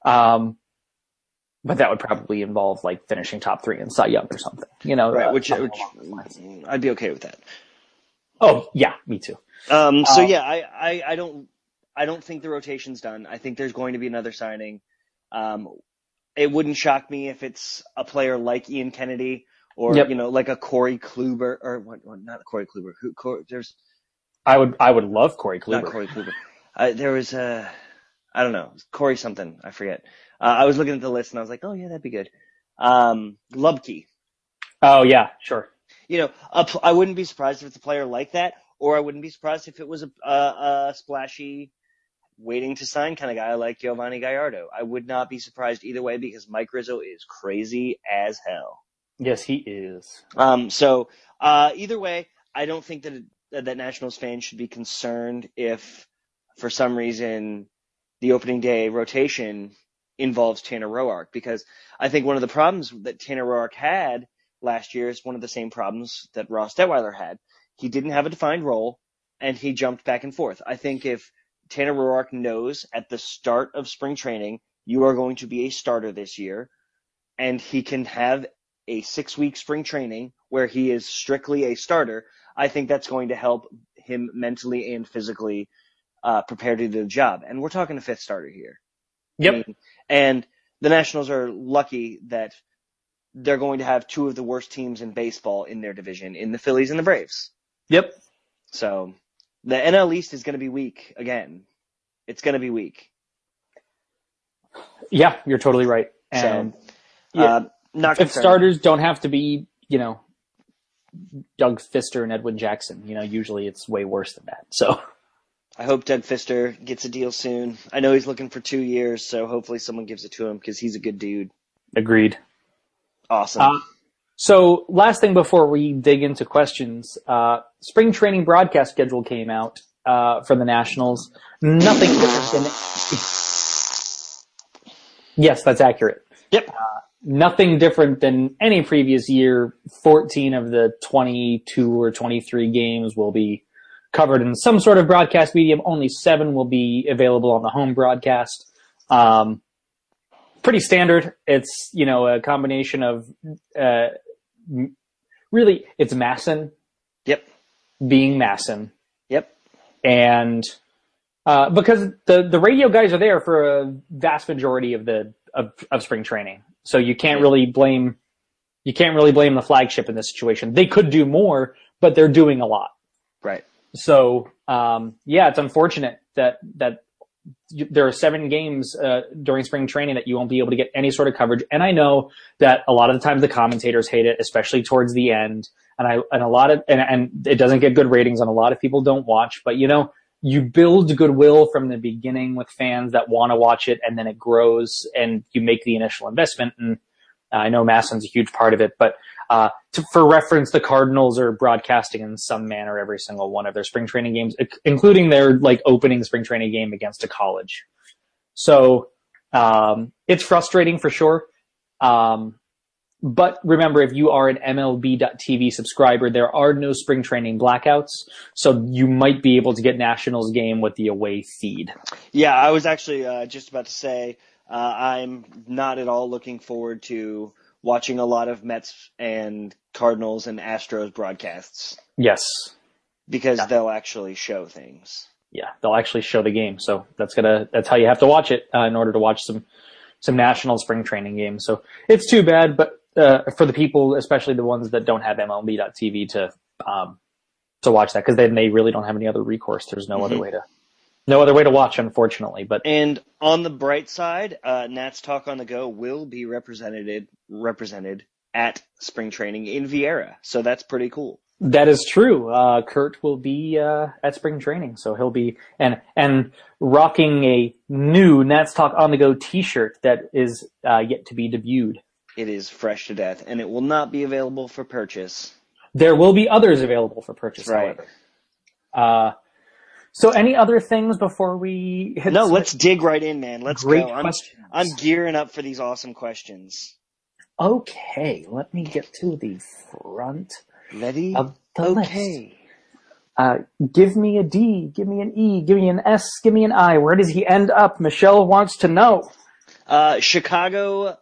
Speaker 2: Um, but that would probably involve like finishing top three in Cy Young or something, you know.
Speaker 3: right.
Speaker 2: uh,
Speaker 3: Which, which
Speaker 2: along those lines.
Speaker 3: I'd be okay with that.
Speaker 2: oh yeah, me too.
Speaker 3: Um, so
Speaker 2: Um,
Speaker 3: yeah, I, I, I don't, I don't think the rotation's done. I think there's going to be another signing. Um, it wouldn't shock me if it's a player like Ian Kennedy or
Speaker 2: Yep.
Speaker 3: you know, like a Corey Kluber or what? what not Corey Kluber. Who? Corey, there's
Speaker 2: I would, I would love Corey Kluber.
Speaker 3: not Corey Kluber. Uh, there was a, I don't know, Corey something. I forget. Uh, I was looking at the list and I was like, oh yeah, that'd be good. Um, Lubke.
Speaker 2: Oh yeah, sure.
Speaker 3: You know, pl- I wouldn't be surprised if it's a player like that, or I wouldn't be surprised if it was a, a, a splashy, waiting to sign kind of guy like Yovani Gallardo. I would not be surprised either way because Mike Rizzo is crazy as hell.
Speaker 2: Yes, he is.
Speaker 3: Um, so uh, either way, I don't think that it, that Nationals fans should be concerned if, for some reason, the opening day rotation involves Tanner Roark because I think one of the problems that Tanner Roark had last year is one of the same problems that Ross Detwiler had. He didn't have a defined role and he jumped back and forth. I think if Tanner Roark knows at the start of spring training, you are going to be a starter this year and he can have a six week spring training where he is strictly a starter, I think that's going to help him mentally and physically uh, prepare to do the job. And we're talking a fifth starter here.
Speaker 2: Yep.
Speaker 3: I mean, and the Nationals are lucky that they're going to have two of the worst teams in baseball in their division, in the Phillies and the Braves.
Speaker 2: Yep.
Speaker 3: So the NL East is going to be weak again. It's going to be weak.
Speaker 2: Yeah, you're totally right. And
Speaker 3: so,
Speaker 2: yeah,
Speaker 3: uh, not
Speaker 2: if starters don't have to be, you know, Doug Fister and Edwin Jackson, you know, usually it's way worse than that. So
Speaker 3: I hope Doug Fister gets a deal soon. I know he's looking for two years, so hopefully someone gives it to him because he's a good dude.
Speaker 2: agreed.
Speaker 3: Awesome.
Speaker 2: Uh, so last thing before we dig into questions, uh, spring training broadcast schedule came out uh, for the Nationals. Nothing different than. Yes, that's accurate.
Speaker 3: yep.
Speaker 2: Nothing different than any previous year. 14 of the 22 or 23 games will be covered in some sort of broadcast medium. Only seven will be available on the home broadcast. Um, pretty standard. It's, you know, a combination of, uh, really, it's MASN
Speaker 3: Yep.
Speaker 2: being MASN
Speaker 3: Yep.
Speaker 2: and uh, because the the radio guys are there for a vast majority of the of, of spring training, so you can't really blame you can't really blame the flagship in this situation. They could do more, but they're doing a lot.
Speaker 3: Right.
Speaker 2: So um, yeah, it's unfortunate that that there are seven games uh, during spring training that you won't be able to get any sort of coverage. And I know that a lot of the times the commentators hate it, especially towards the end. And I and a lot of and, and it doesn't get good ratings, and a lot of people don't watch. But you know, you build goodwill from the beginning with fans that want to watch it, and then it grows, and you make the initial investment. And I know MASN's a huge part of it, but uh, to, for reference, the Cardinals are broadcasting in some manner every single one of their spring training games, including their like opening spring training game against a college. So um, it's frustrating for sure. Um, but remember, if you are an MLB.TV subscriber, there are no spring training blackouts, so you might be able to get Nationals game with the away feed.
Speaker 3: Yeah, I was actually uh, just about to say uh, I'm not at all looking forward to watching a lot of Mets and Cardinals and Astros broadcasts
Speaker 2: Yes,
Speaker 3: because
Speaker 2: Yeah.
Speaker 3: they'll actually show things.
Speaker 2: yeah, they'll actually show the game, so that's gonna that's how you have to watch it uh, in order to watch some some national spring training games. So it's too bad, but uh, for the people, especially the ones that don't have MLB.TV to um, to watch that, because then they really don't have any other recourse. There's no other
Speaker 3: Mhm.
Speaker 2: way to no other way to watch, unfortunately. But
Speaker 3: And on the bright side, uh, Nats Talk on the Go will be represented represented at spring training in Viera, so that's pretty cool.
Speaker 2: That is true. Uh, Kurt will be uh, at spring training, so he'll be and and rocking a new Nats Talk on the Go T-shirt that is uh, yet to be debuted.
Speaker 3: It is fresh to death, and it will not be available for purchase.
Speaker 2: There will be others available for purchase,
Speaker 3: Right.
Speaker 2: however. So, any other things before we hit?
Speaker 3: No, let's dig right in, man. Let's
Speaker 2: great
Speaker 3: go. I'm. I'm gearing up for these awesome questions.
Speaker 2: okay. Let me get to the front
Speaker 3: Ready?
Speaker 2: of the list.
Speaker 3: okay.
Speaker 2: Uh, give me a D, give me an E, give me an S, give me an I. Where does he end up? Michelle wants to know.
Speaker 3: Uh, Chicago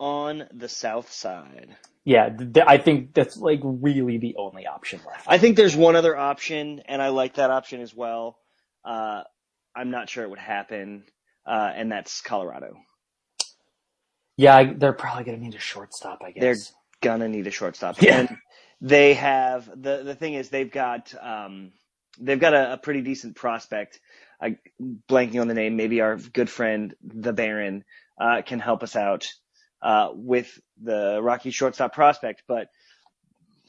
Speaker 3: on the south side.
Speaker 2: Yeah, th- I think that's like really the only option left.
Speaker 3: I think there's one other option, and I like that option as well. Uh, I'm not sure it would happen, uh, and that's Colorado.
Speaker 2: Yeah, I, they're probably gonna need a shortstop, I guess.
Speaker 3: They're gonna need a shortstop.
Speaker 2: Yeah.
Speaker 3: And they have the the thing is they've got um they've got a, a pretty decent prospect. I blanking on the name. Maybe our good friend the Baron uh, can help us out uh, with the Rocky shortstop prospect, but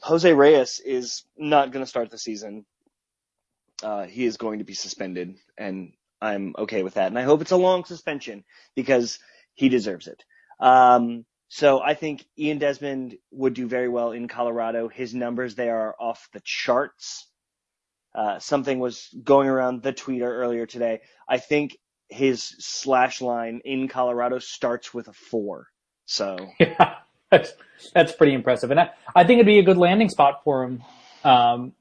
Speaker 3: Jose Reyes is not going to start the season. Uh, he is going to be suspended, and I'm okay with that. And I hope it's a long suspension because he deserves it. Um, so I think Ian Desmond would do very well in Colorado. His numbers there are off the charts. Uh, something was going around the Twitter earlier today. I think his slash line in Colorado starts with a four. So
Speaker 2: Yeah. That's, that's pretty impressive. And I, I think it'd be a good landing spot for him, um,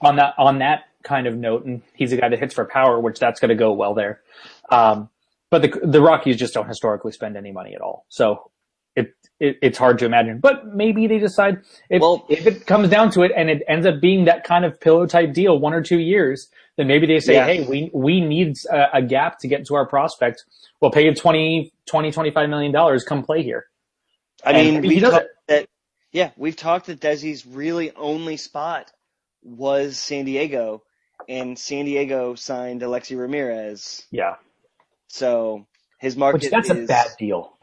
Speaker 2: on that, on that kind of note. And he's a guy that hits for power, which that's going to go well there. Um, but the, the Rockies just don't historically spend any money at all. So it, it it's hard to imagine, but maybe they decide if,
Speaker 3: Well-
Speaker 2: if it comes down to it and it ends up being that kind of pillow type deal, one or two years, then maybe they say,
Speaker 3: Yeah.
Speaker 2: Hey, we, we need a, a gap to get to our prospect. We'll pay you 20, 20, 25 million dollars. Come play here.
Speaker 3: I mean, we've talked that, yeah, we've talked that Desi's really only spot was San Diego, and San Diego signed Alexei Ramirez,
Speaker 2: Yeah.
Speaker 3: so his market
Speaker 2: Which that's
Speaker 3: is
Speaker 2: a bad deal.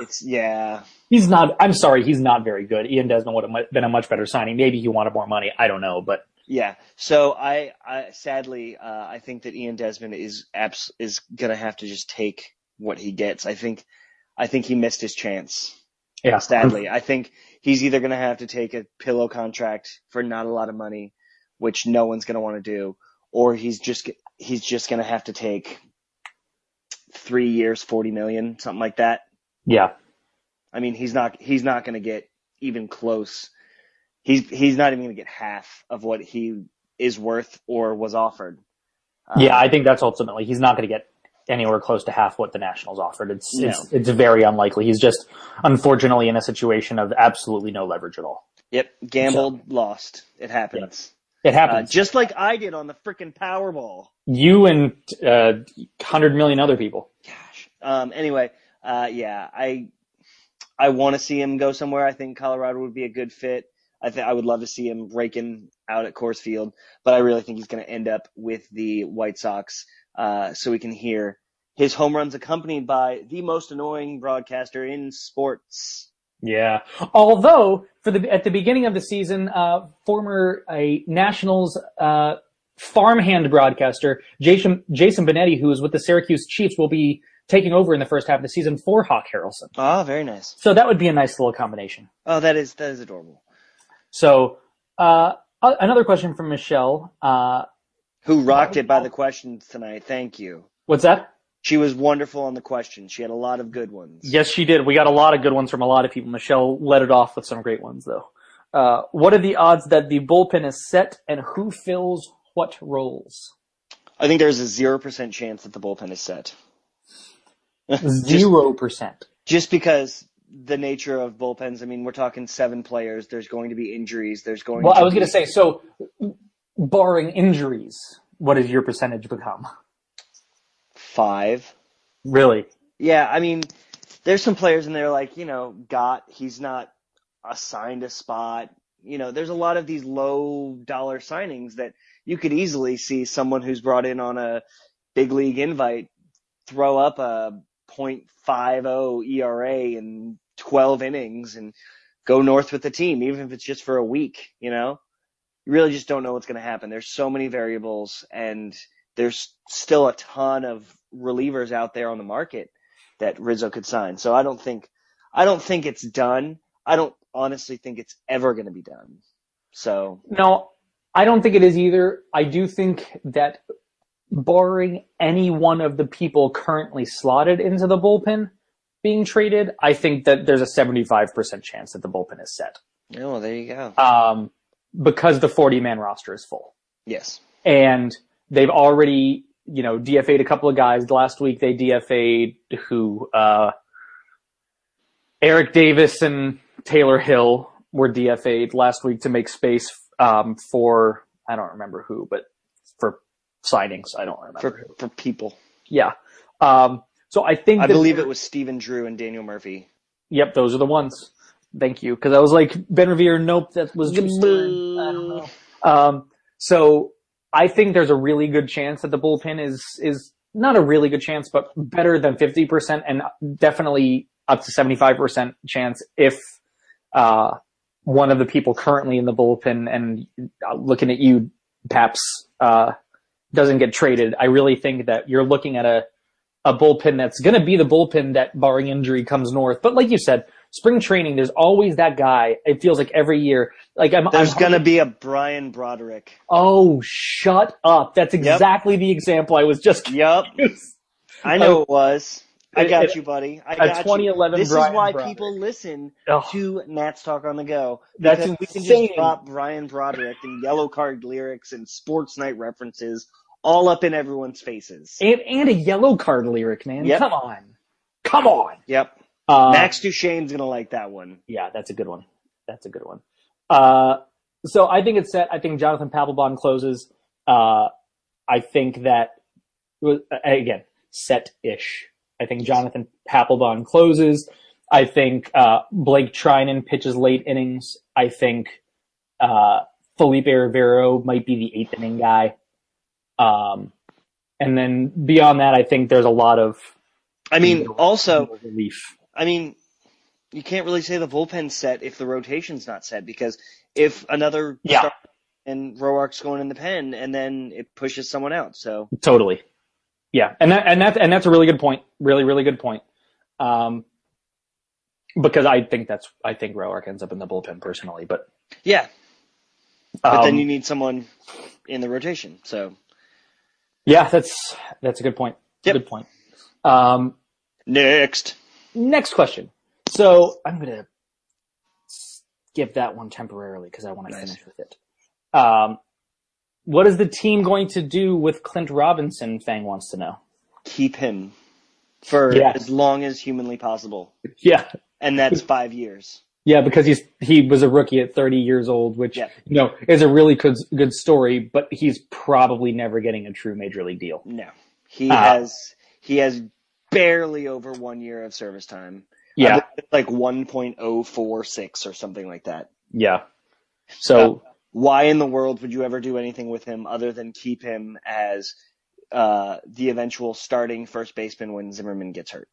Speaker 3: it's yeah.
Speaker 2: he's not, I'm sorry, he's not very good. Ian Desmond would have been a much better signing. Maybe he wanted more money. I don't know, but
Speaker 3: Yeah. So I, I sadly, uh, I think that Ian Desmond is abs- is gonna have to just take what he gets. I think, I think he missed his chance.
Speaker 2: yeah.
Speaker 3: Sadly, I think he's either gonna have to take a pillow contract for not a lot of money, which no one's gonna want to do, or he's just he's just gonna have to take three years, forty million, something like that.
Speaker 2: Yeah.
Speaker 3: I mean, he's not he's not going to get even close. He's he's not even going to get half of what he is worth or was offered. Uh,
Speaker 2: Yeah, I think that's ultimately he's not going to get anywhere close to half what the Nationals offered. It's
Speaker 3: No.
Speaker 2: it's it's very unlikely. He's just unfortunately in a situation of absolutely no leverage at all.
Speaker 3: Yep, gambled, lost. It happens.
Speaker 2: It
Speaker 3: Uh,
Speaker 2: happens.
Speaker 3: just like I did on the freaking Powerball.
Speaker 2: you and uh, hundred million other people.
Speaker 3: Gosh. Um. Anyway. Uh. Yeah. I. I want to see him go somewhere. I think Colorado would be a good fit. I think I would love to see him raking out at Coors Field, but I really think he's going to end up with the White Sox, uh, so we can hear his home runs accompanied by the most annoying broadcaster in sports.
Speaker 2: Yeah. Although for the at the beginning of the season, uh, former a Nationals uh, farmhand broadcaster Jason Jason Benetti, who is with the Syracuse Chiefs, will be taking over in the first half of the season for Hawk Harrelson.
Speaker 3: Oh, very nice.
Speaker 2: So that would be a nice little combination.
Speaker 3: Oh, that is that is adorable.
Speaker 2: So uh, another question from Michelle. Uh,
Speaker 3: Who rocked it by the questions tonight? Thank you.
Speaker 2: what's that?
Speaker 3: She was wonderful on the questions. She had a lot of good ones.
Speaker 2: Yes, she did. We got a lot of good ones from a lot of people. Michelle let it off with some great ones, though. Uh, what are the odds that the bullpen is set, and who fills what roles?
Speaker 3: I think there's a zero percent chance that the bullpen is set.
Speaker 2: Zero percent.
Speaker 3: just because the nature of bullpens. I mean, we're talking seven players. There's going to be injuries. There's going.
Speaker 2: To be Well,
Speaker 3: to
Speaker 2: I was
Speaker 3: be,
Speaker 2: going to say, so barring injuries, what does your percentage become?
Speaker 3: five.
Speaker 2: Really?
Speaker 3: Yeah, I mean, there's some players in there like you know, Got. He's not assigned a spot. You know, there's a lot of these low dollar signings that you could easily see someone who's brought in on a big league invite throw up a .50 ERA in 12 innings and go north with the team, even if it's just for a week. You know, you really just don't know what's going to happen. There's so many variables, and there's still a ton of relievers out there on the market that Rizzo could sign. So I don't think, I don't think it's done. I don't honestly think it's ever going to be done. So
Speaker 2: No, I don't think it is either. I do think that barring any one of the people currently slotted into the bullpen being traded, I think that there's a 75% chance that the bullpen is set.
Speaker 3: oh, there you go.
Speaker 2: Um, because the 40 man roster is full.
Speaker 3: Yes.
Speaker 2: and they've already, you know, DFA'd a couple of guys. Last week they DFA'd who, uh, Eric Davis and Taylor Hill were DFA'd last week to make space, um, for, I don't remember who, but for signings. I don't remember
Speaker 3: For, for people.
Speaker 2: Yeah. Um, so I think
Speaker 3: I believe it was Stephen Drew and Daniel Murphy.
Speaker 2: Yep, those are the ones. Thank you. Cause I was like, Ben Revere, nope, that was Drew Storen. I don't know. Um, so I think there's a really good chance that the bullpen is is not a really good chance, but better than 50% and definitely up to 75% chance if uh, one of the people currently in the bullpen and uh, looking at you, Paps, uh, doesn't get traded. I really think that you're looking at a a bullpen that's going to be the bullpen that, barring injury, comes north. But like you said, spring training, there's always that guy. It feels like every year. Like I'm,
Speaker 3: There's
Speaker 2: I'm
Speaker 3: to be a Brian Broderick.
Speaker 2: Oh, shut up. That's exactly the example I was just Yep.
Speaker 3: I know it was. I got
Speaker 2: It-
Speaker 3: you, buddy. I got you.
Speaker 2: 2011
Speaker 3: This
Speaker 2: Brian
Speaker 3: is why
Speaker 2: Broderick.
Speaker 3: people listen
Speaker 2: Ugh.
Speaker 3: to Nats Talk on the Go.
Speaker 2: That's
Speaker 3: Because we can
Speaker 2: insane.
Speaker 3: just drop Brian Broderick and Yellowcard lyrics and sports night references all up in everyone's faces.
Speaker 2: and and a Yellowcard lyric, man.
Speaker 3: Yep.
Speaker 2: Come on, come on.
Speaker 3: Yep.
Speaker 2: Uh,
Speaker 3: Max Duchene's gonna like that one.
Speaker 2: Yeah, that's a good one. That's a good one. Uh, so I think it's set. I think Jonathan Papelbon closes. Uh, I think that again set-ish. I think Jonathan Papelbon closes. I think uh, Blake Treinen pitches late innings. I think uh, Felipe Rivero might be the eighth inning guy. Um, and then beyond that, I think there's a lot of
Speaker 3: I mean, also,
Speaker 2: relief.
Speaker 3: I mean, you can't really say the bullpen's set if the rotation's not set because if another
Speaker 2: Yeah.
Speaker 3: and Roark's going in the pen and then it pushes someone out. So
Speaker 2: Totally. Yeah, and that and that and that's a really good point. Really, really good point. Um, because I think that's I think Roark ends up in the bullpen personally, but
Speaker 3: yeah, but
Speaker 2: um,
Speaker 3: then you need someone in the rotation. So
Speaker 2: yeah, that's that's a good point.
Speaker 3: Yep.
Speaker 2: Good point. Um,
Speaker 3: next,
Speaker 2: next question. So I'm gonna skip that one temporarily because I want to
Speaker 3: Nice.
Speaker 2: finish with it. Um, what is the team going to do with Clint Robinson? Fang wants to know.
Speaker 3: keep him for
Speaker 2: Yeah.
Speaker 3: as long as humanly possible,
Speaker 2: Yeah,
Speaker 3: and that's five years.
Speaker 2: Yeah, because he's he was a rookie at 30 years old, which
Speaker 3: Yeah.
Speaker 2: you know is a really good good story. But he's probably never getting a true major league deal.
Speaker 3: No, he
Speaker 2: Ah.
Speaker 3: has he has barely over one year of service time.
Speaker 2: Yeah,
Speaker 3: I think it's like one point oh four six or something like that.
Speaker 2: yeah. So
Speaker 3: why in the world would you ever do anything with him other than keep him as uh, the eventual starting first baseman when Zimmerman gets hurt?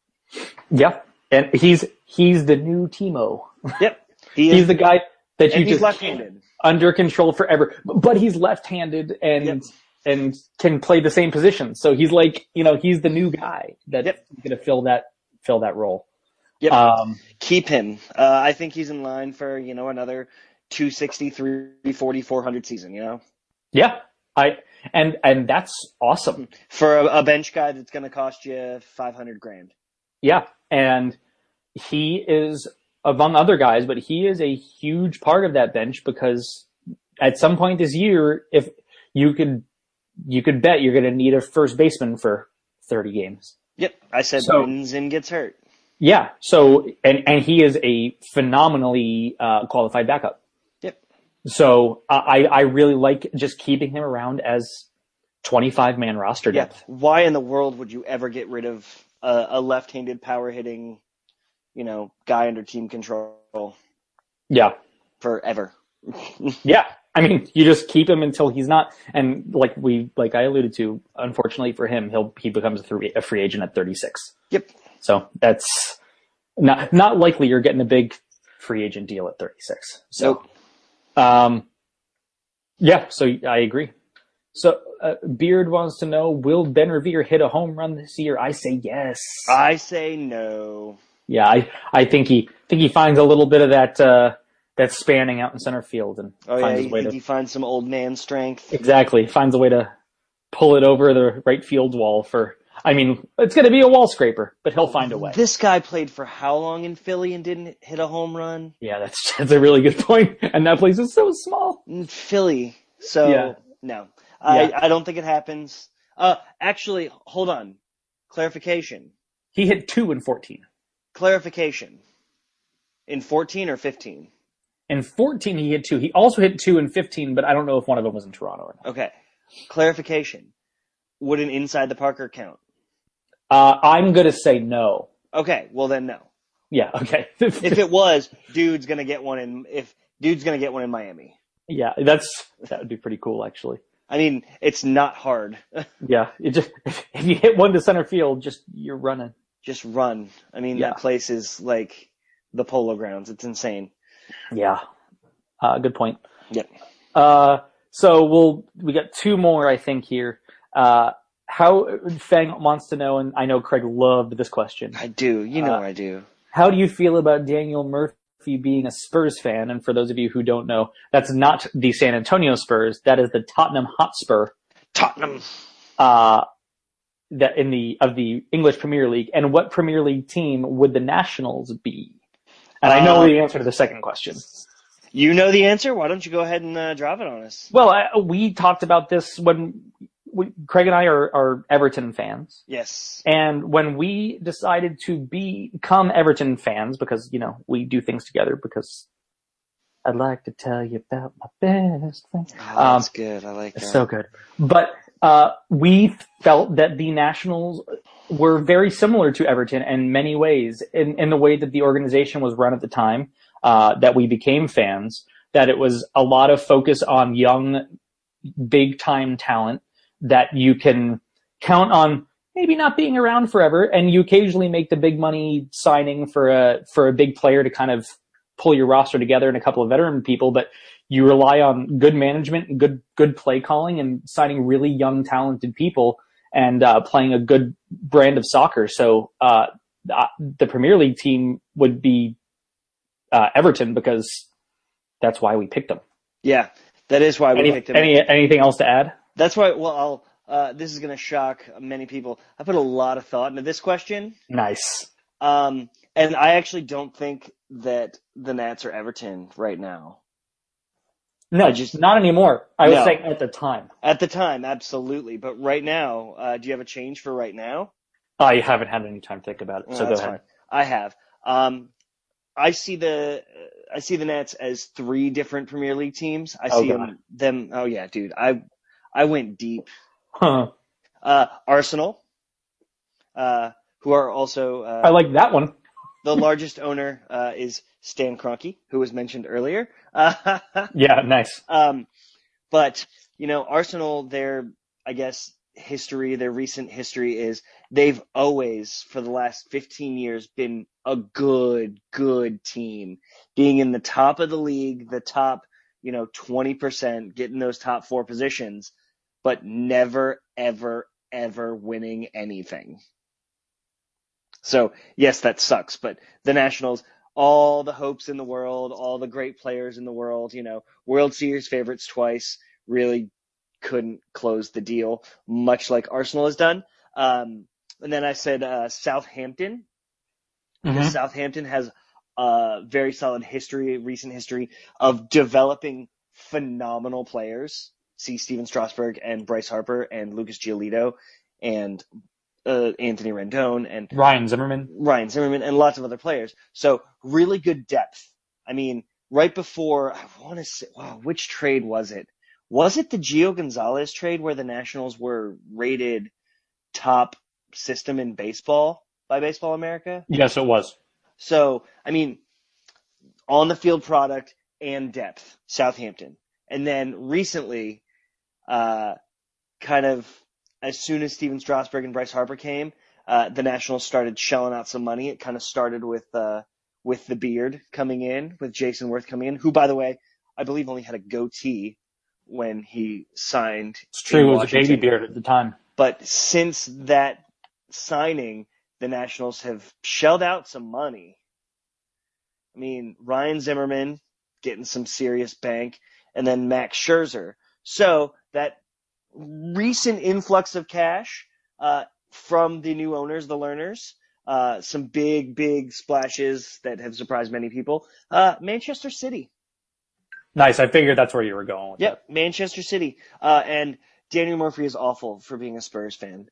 Speaker 2: yeah, and he's he's the new Timo.
Speaker 3: Yep, he
Speaker 2: He's the guy that you just
Speaker 3: left-handed.
Speaker 2: under control forever. But he's left-handed and
Speaker 3: Yep.
Speaker 2: and can play the same position. So he's like you know he's the new guy that's
Speaker 3: Yep.
Speaker 2: going to fill that fill that role.
Speaker 3: Yep,
Speaker 2: Um,
Speaker 3: keep him. Uh, I think he's in line for you know another 260, 340, 400 season. You know,
Speaker 2: yeah, I and and that's awesome.
Speaker 3: for a, a bench guy that's going to cost you 500 grand.
Speaker 2: Yeah, and he is among other guys, but he is a huge part of that bench because at some point this year, if you could, you could bet you're going to need a first baseman for 30 games.
Speaker 3: Yep, I said
Speaker 2: So-
Speaker 3: Zim gets hurt.
Speaker 2: Yeah. So, and, and he is a phenomenally, uh, qualified backup.
Speaker 3: Yep.
Speaker 2: So I, I really like just keeping him around as 25 man roster
Speaker 3: Yeah.
Speaker 2: depth.
Speaker 3: Why in the world would you ever get rid of a, a left-handed power hitting, you know, guy under team control
Speaker 2: Yeah.
Speaker 3: forever?
Speaker 2: Yeah. I mean, you just keep him until he's not, and like we, like I alluded to, unfortunately for him, he'll, he becomes a free, a free agent at 36.
Speaker 3: Yep.
Speaker 2: So that's not, not likely you're getting a big free agent deal at 36. So,
Speaker 3: Nope.
Speaker 2: um, yeah, so I agree. So, uh, Beard wants to know, will Ben Revere hit a home run this year? I say yes.
Speaker 3: I say no.
Speaker 2: yeah, I, I think he, think he finds a little bit of that, uh, that spanning out in center field and
Speaker 3: Oh yeah,
Speaker 2: finds
Speaker 3: you
Speaker 2: way
Speaker 3: think
Speaker 2: to
Speaker 3: he finds some old man strength?
Speaker 2: Exactly. Finds a way to pull it over the right field wall for, I mean, it's going to be a wall scraper, but he'll find a way.
Speaker 3: This guy played for how long in Philly and didn't hit a home run?
Speaker 2: Yeah, that's, that's a really good point. And that place is so small.
Speaker 3: Philly. So
Speaker 2: Yeah.
Speaker 3: no. I,
Speaker 2: Yeah.
Speaker 3: I don't think it happens. Uh actually, hold on. Clarification.
Speaker 2: He hit two in 14.
Speaker 3: Clarification. In 14 or 15?
Speaker 2: In 14, he hit two. He also hit two in 15, but I don't know if one of them was in Toronto or not.
Speaker 3: Okay. Clarification. Would an inside the Parker count?
Speaker 2: Uh, I'm going to say no.
Speaker 3: Okay, well then no.
Speaker 2: Yeah, okay.
Speaker 3: If it was, dude's gonna get one in if dude's gonna get one in Miami.
Speaker 2: yeah, that's, that would be pretty cool, actually.
Speaker 3: I mean, it's not hard.
Speaker 2: Yeah, it just, if you hit one to center field, just, you're running.
Speaker 3: Just run. I mean,
Speaker 2: Yeah.
Speaker 3: that place is like the polo grounds. It's insane.
Speaker 2: Yeah. Uh, good point.
Speaker 3: Yep.
Speaker 2: Uh, so we'll, we got two more, I think, here. Uh, how, Fang wants to know, and I know Craig loved this question.
Speaker 3: I do. You know
Speaker 2: Uh,
Speaker 3: I do.
Speaker 2: How do you feel about Daniel Murphy being a Spurs fan? And for those of you who don't know, that's not the San Antonio Spurs. That is the Tottenham Hotspur.
Speaker 3: Tottenham.
Speaker 2: Uh, that in the of the English Premier League, and what Premier League team would the Nationals be? And I know
Speaker 3: Uh,
Speaker 2: the answer to the second question.
Speaker 3: You know the answer. Why don't you go ahead and uh, drop it on us?
Speaker 2: Well, I, we talked about this when we, Craig and I are, are Everton fans.
Speaker 3: Yes.
Speaker 2: And when we decided to be, become Everton fans, because, you know, we do things together because I'd like to tell you about my best friend.
Speaker 3: Oh, that's good. I like that.
Speaker 2: It's so good. But, uh, we felt that the Nationals were very similar to Everton in many ways in, in the way that the organization was run at the time, uh, that we became fans, that it was a lot of focus on young, big time talent that you can count on maybe not being around forever and you occasionally make the big money signing for a, for a big player to kind of pull your roster together and a couple of veteran people, but you rely on good management and good, good play calling and signing really young, talented people and, uh, playing a good brand of soccer. So, uh, the- Premier League team would be, uh, Everton because that's why we picked them.
Speaker 3: Yeah, that is why we
Speaker 2: Any,
Speaker 3: picked them
Speaker 2: any, anything else to add?
Speaker 3: That's why. Well, I'll. Uh, this is going to shock many people. I put a lot of thought into this question,
Speaker 2: Nice.
Speaker 3: um, and I actually don't think that the Nats are Everton right now.
Speaker 2: No,
Speaker 3: I just-
Speaker 2: not anymore. I was saying at the time.
Speaker 3: At the time, absolutely, but right now, uh, do you have a change for right now?
Speaker 2: I haven't had any time to think about it,
Speaker 3: Well,
Speaker 2: so go ahead.
Speaker 3: fine. I have. Um, I see the I see the Nets as three different Premier League teams. I
Speaker 2: Oh,
Speaker 3: see them, them. Oh yeah, dude. I I went deep.
Speaker 2: Huh.
Speaker 3: Uh, Arsenal, uh, who are also uh,
Speaker 2: I like that one.
Speaker 3: the largest owner uh, is Stan Kroenke, who was mentioned earlier.
Speaker 2: Yeah, nice.
Speaker 3: um, but you know, Arsenal, their I guess history, their recent history is they've always, for the last 15 years, been a good, good team, being in the top of the league, the top, you know, 20%, getting those top four positions, but never, ever, ever winning anything. So yes, that sucks, but the Nationals, all the hopes in the world, all the great players in the world, you know, World Series favorites twice, really couldn't close the deal, much like Arsenal has done. Um, and then I said uh, Southampton.
Speaker 2: Mhm.
Speaker 3: Southampton has a very solid history, recent history of developing phenomenal players. See Stephen Strasburg and Bryce Harper and Lucas Giolito and uh, Anthony Rendon and
Speaker 2: Ryan Zimmerman.
Speaker 3: Ryan Zimmerman and lots of other players. So really good depth. I mean, right before I want to say, wow, which trade was it? Was it the Gio Gonzalez trade where the Nationals were rated top system in baseball by Baseball America?
Speaker 2: Yes, it was.
Speaker 3: So, I mean, on the field product and depth, Southampton. And then recently, uh, kind of as soon as Stephen Strasburg and Bryce Harper came, uh, the Nationals started shelling out some money. It kind of started with, uh, with the beard coming in, with Jayson Werth coming in, who, by the way, I believe only had a goatee when he signed.
Speaker 2: It's true. It was a baby beard at the time.
Speaker 3: But since that signing, the Nationals have shelled out some money. I mean, Ryan Zimmerman getting some serious bank, and then Max Scherzer. So that recent influx of cash uh, from the new owners, the Lerners, uh, some big, big splashes that have surprised many people. Uh, Manchester City.
Speaker 2: Nice. I figured that's where you were going. With
Speaker 3: Yep, Manchester City. Uh, and Daniel Murphy is awful for being a Spurs fan.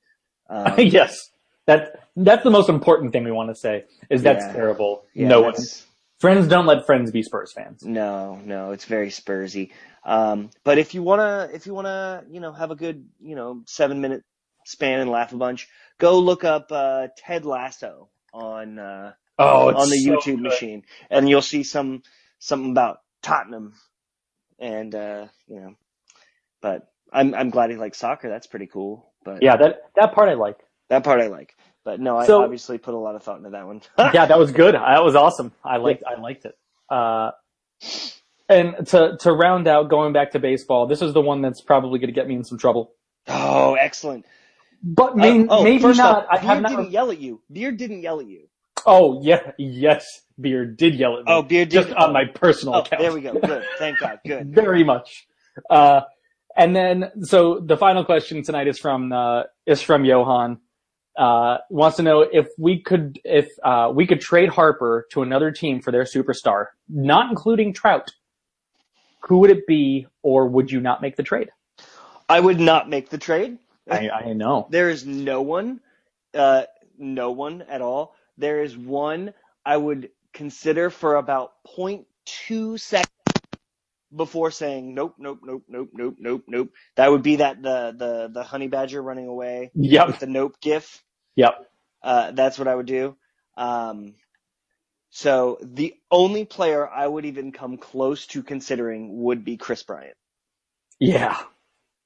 Speaker 3: Um,
Speaker 2: yes. That that's the most important thing we want to say is that's
Speaker 3: Yeah.
Speaker 2: terrible.
Speaker 3: yeah,
Speaker 2: no one
Speaker 3: that's-
Speaker 2: friends don't let friends be Spurs fans.
Speaker 3: No, no, it's very Spursy. Um, but if you wanna, if you wanna, you know, have a good, you know, seven minute span and laugh a bunch, go look up uh, Ted Lasso on uh,
Speaker 2: Oh,
Speaker 3: on the
Speaker 2: so
Speaker 3: YouTube
Speaker 2: good.
Speaker 3: machine, and you'll see some something about Tottenham, and uh, you know, but I'm I'm glad he likes soccer. That's pretty cool. But
Speaker 2: Yeah, that that part I like.
Speaker 3: that part I like. But no, I
Speaker 2: So-
Speaker 3: obviously put a lot of thought into that one.
Speaker 2: yeah, that was good. That was awesome. I liked I liked it. Uh, and to to round out, going back to baseball, this is the one that's probably going to get me in some trouble.
Speaker 3: oh, excellent.
Speaker 2: But may,
Speaker 3: Uh, oh,
Speaker 2: maybe not.
Speaker 3: off,
Speaker 2: I
Speaker 3: Beard
Speaker 2: have not.
Speaker 3: didn't yell at you. Beard didn't yell at you.
Speaker 2: Oh yeah, yes. Beard did yell at me.
Speaker 3: Oh, Beard did.
Speaker 2: just on my personal
Speaker 3: Oh,
Speaker 2: account.
Speaker 3: there we go. Good. Thank God. Good.
Speaker 2: Very much. Uh, and then, so the final question tonight is from, uh, is from Johan. uh, wants to know if we could if uh, we could trade Harper to another team for their superstar, not including Trout. Who would it be, or would you not make the trade?
Speaker 3: I would not make the trade.
Speaker 2: I, I know.
Speaker 3: There is no one, uh, no one at all. There is one I would consider for about 0.2 seconds before saying nope, nope, nope, nope, nope, nope, nope. That would be that the the the honey badger running away
Speaker 2: Yep.
Speaker 3: with the nope gif.
Speaker 2: Yep.
Speaker 3: Uh, that's what I would do. Um, so the only player I would even come close to considering would be Kris Bryant.
Speaker 2: Yeah.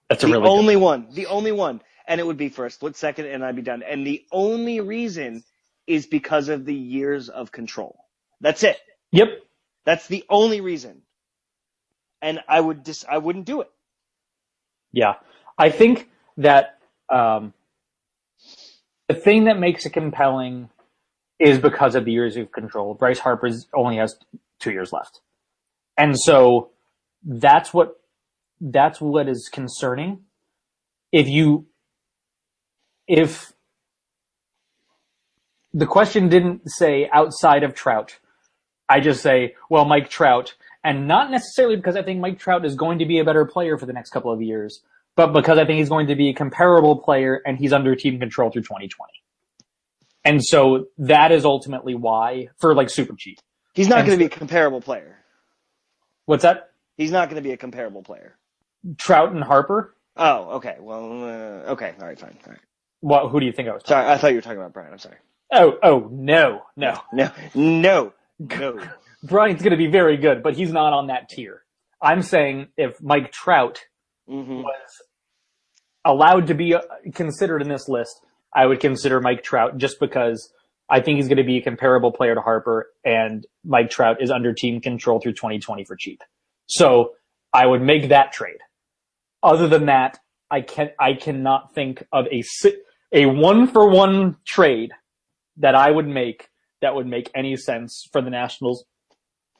Speaker 2: That's a
Speaker 3: the
Speaker 2: really good-
Speaker 3: only one, the only one, and it would be for a split second, and I'd be done. And the only reason is because of the years of control. That's it.
Speaker 2: Yep.
Speaker 3: That's the only reason. And I would just, I wouldn't do it.
Speaker 2: Yeah. I think that um, the thing that makes it compelling is because of the years of control. Bryce Harper only has two years left. And so that's what that's what is concerning. If you if the question didn't say outside of Trout, I just say, well, Mike Trout, and not necessarily because I think Mike Trout is going to be a better player for the next couple of years, but because I think he's going to be a comparable player and he's under team control through 2020. And so that is ultimately why, for like super cheap.
Speaker 3: He's not going to be a comparable player.
Speaker 2: What's that?
Speaker 3: He's not going to be a comparable player.
Speaker 2: Trout and Harper?
Speaker 3: Oh, okay. Well, uh, okay. All right, fine. All right.
Speaker 2: What, who do you think I was talking
Speaker 3: Sorry, I thought you were talking about Brian. I'm sorry.
Speaker 2: Oh, oh, no, no.
Speaker 3: No, no, no.
Speaker 2: Brian's going to be very good, but he's not on that tier. I'm saying if Mike Trout
Speaker 3: hmm
Speaker 2: was allowed to be uh, considered in this list, I would consider Mike Trout just because I think he's going to be a comparable player to Harper, and Mike Trout is under team control through 2020 for cheap. So I would make that trade. Other than that, I can I cannot think of a a one for one trade that I would make that would make any sense for the Nationals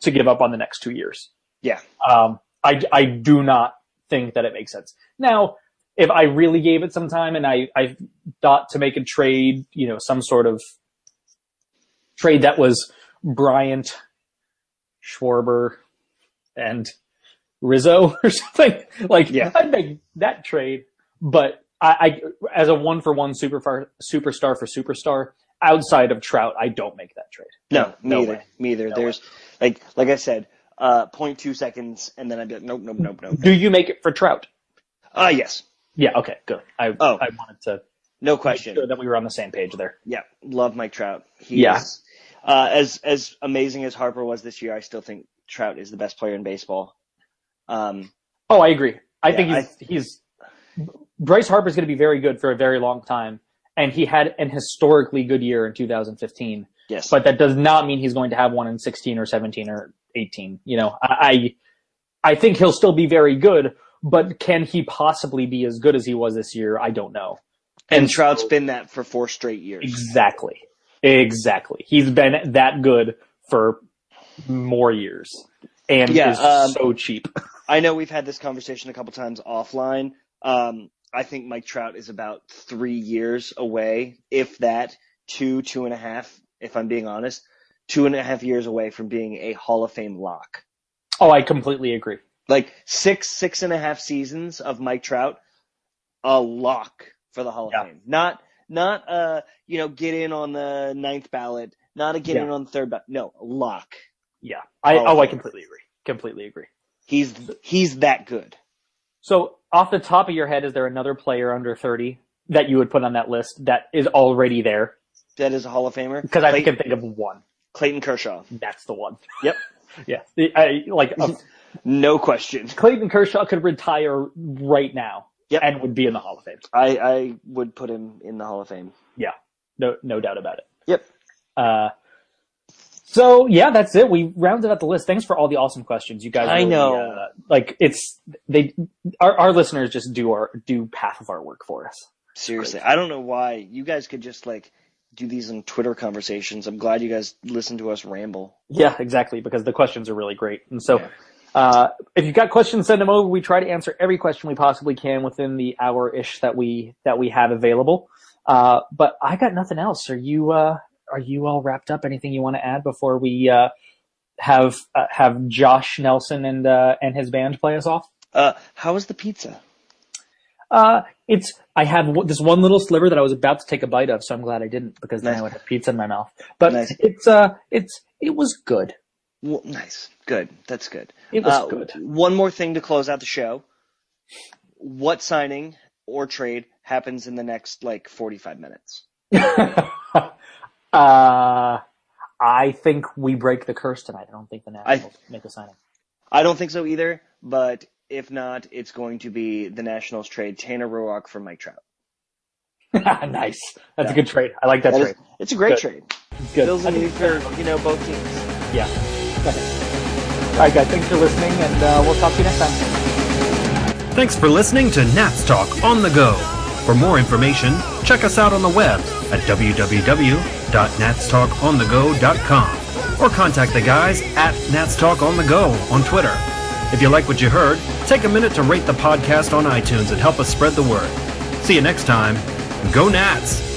Speaker 2: to give up on the next two years.
Speaker 3: Yeah.
Speaker 2: Um, I, I do not think that it makes sense. Now, if I really gave it some time and I, I thought to make a trade, you know, some sort of trade that was Bryant, Schwarber, and Rizzo or something, like,
Speaker 3: Yeah.
Speaker 2: I'd make that trade. But I, I as a one for one superstar, superstar for superstar, outside of Trout, I don't make that trade.
Speaker 3: No, me
Speaker 2: No
Speaker 3: either.
Speaker 2: way.
Speaker 3: Me either.
Speaker 2: No
Speaker 3: There's like, like I said, uh, 0.2 seconds, and then I'd be like, nope, nope, nope, nope.
Speaker 2: Do you make it for Trout?
Speaker 3: Ah, yes,
Speaker 2: Yeah, okay, good. I,
Speaker 3: Oh.
Speaker 2: I wanted to
Speaker 3: no
Speaker 2: make
Speaker 3: question.
Speaker 2: sure that we were on the same page there.
Speaker 3: Yeah, love Mike Trout. He
Speaker 2: Yeah.
Speaker 3: is, uh, as as amazing as Harper was this year, I still think Trout is the best player in baseball. Um,
Speaker 2: Oh, I agree. I
Speaker 3: Yeah,
Speaker 2: think he's, he's Bryce Harper's going to be very good for a very long time, and he had an historically good year in 2015.
Speaker 3: yes,
Speaker 2: But that does not mean he's going to have one in 16 or 17 or 18. You know, I I think he'll still be very good, but can he possibly be as good as he was this year? I don't know.
Speaker 3: and
Speaker 2: so-
Speaker 3: Trout's been that for four straight years.
Speaker 2: Exactly. Exactly. He's been that good for more years and
Speaker 3: Yeah,
Speaker 2: is
Speaker 3: um,
Speaker 2: so cheap.
Speaker 3: I know we've had this conversation a couple times offline. Um, I think Mike Trout is about three years away, if that, two, two and a half, if I'm being honest, two and a half years away from being a Hall of Fame lock.
Speaker 2: Oh, I completely agree.
Speaker 3: Like six, six and a half seasons of Mike Trout, a lock for the Hall of
Speaker 2: Yeah.
Speaker 3: Fame. Not, not, uh, you know, get in on the ninth ballot, not a get
Speaker 2: Yeah.
Speaker 3: in on the third ballot. No, lock.
Speaker 2: Yeah. I,
Speaker 3: Hall
Speaker 2: oh, I completely agree. Completely agree.
Speaker 3: He's, he's that good.
Speaker 2: So off the top of your head, is there another player under 30 that you would put on that list that is already there?
Speaker 3: That is a Hall of Famer.
Speaker 2: Because I can think of one.
Speaker 3: Clayton Kershaw.
Speaker 2: That's the one.
Speaker 3: Yep.
Speaker 2: Yeah. I, like uh,
Speaker 3: No question.
Speaker 2: Clayton Kershaw could retire right now
Speaker 3: Yep.
Speaker 2: and would be in the Hall of Fame.
Speaker 3: I, I would put him in the Hall of Fame.
Speaker 2: Yeah, no, no doubt about it.
Speaker 3: Yep.
Speaker 2: Uh, so yeah, that's it. We rounded out the list. Thanks for all the awesome questions, you guys.
Speaker 3: I know.
Speaker 2: uh, like it's they our our listeners just do our do half of our work for us.
Speaker 3: Seriously. I don't know why. You guys could just like do these in Twitter conversations. I'm glad you guys listen to us ramble.
Speaker 2: Yeah, exactly. Because the questions are really great, and so.
Speaker 3: Yeah.
Speaker 2: Uh, if you've got questions, send them over. We try to answer every question we possibly can within the hour ish that we that we have available. Uh, but I got nothing else. Are you uh, are you all wrapped up? Anything you want to add before we uh, have uh, have Josh Nelson and uh, and his band play us off?
Speaker 3: Uh, how was the pizza?
Speaker 2: Uh, it's I have w- this one little sliver that I was about to take a bite of, so I'm glad I didn't because then
Speaker 3: Nice.
Speaker 2: I would have pizza in my mouth. But
Speaker 3: Nice.
Speaker 2: it's uh, it's it was good.
Speaker 3: Well, nice, good. That's good.
Speaker 2: It was
Speaker 3: Uh,
Speaker 2: good.
Speaker 3: One more thing to close out the show. What signing or trade happens in the next like 45 minutes?
Speaker 2: uh, I think we break the curse tonight. I don't think the
Speaker 3: I-
Speaker 2: make a signing.
Speaker 3: I don't think so either, but if not, it's going to be the Nationals trade Tanner Roark for Mike Trout.
Speaker 2: nice. That's a good trade. I like that,
Speaker 3: That is-
Speaker 2: trade.
Speaker 3: it's a great
Speaker 2: Good.
Speaker 3: trade.
Speaker 2: Good.
Speaker 3: Fills
Speaker 2: I
Speaker 3: a
Speaker 2: think-
Speaker 3: need for, you know, both teams.
Speaker 2: Yeah. All right, guys. Thanks for listening, and uh, we'll talk to you next time.
Speaker 1: Thanks for listening to Nats Talk on the Go. For more information, check us out on the web at www.natstalkonthego.com or contact the guys at Nats Talk on the Go on Twitter. If you like what you heard, take a minute to rate the podcast on iTunes and help us spread the word. See you next time. Go Nats!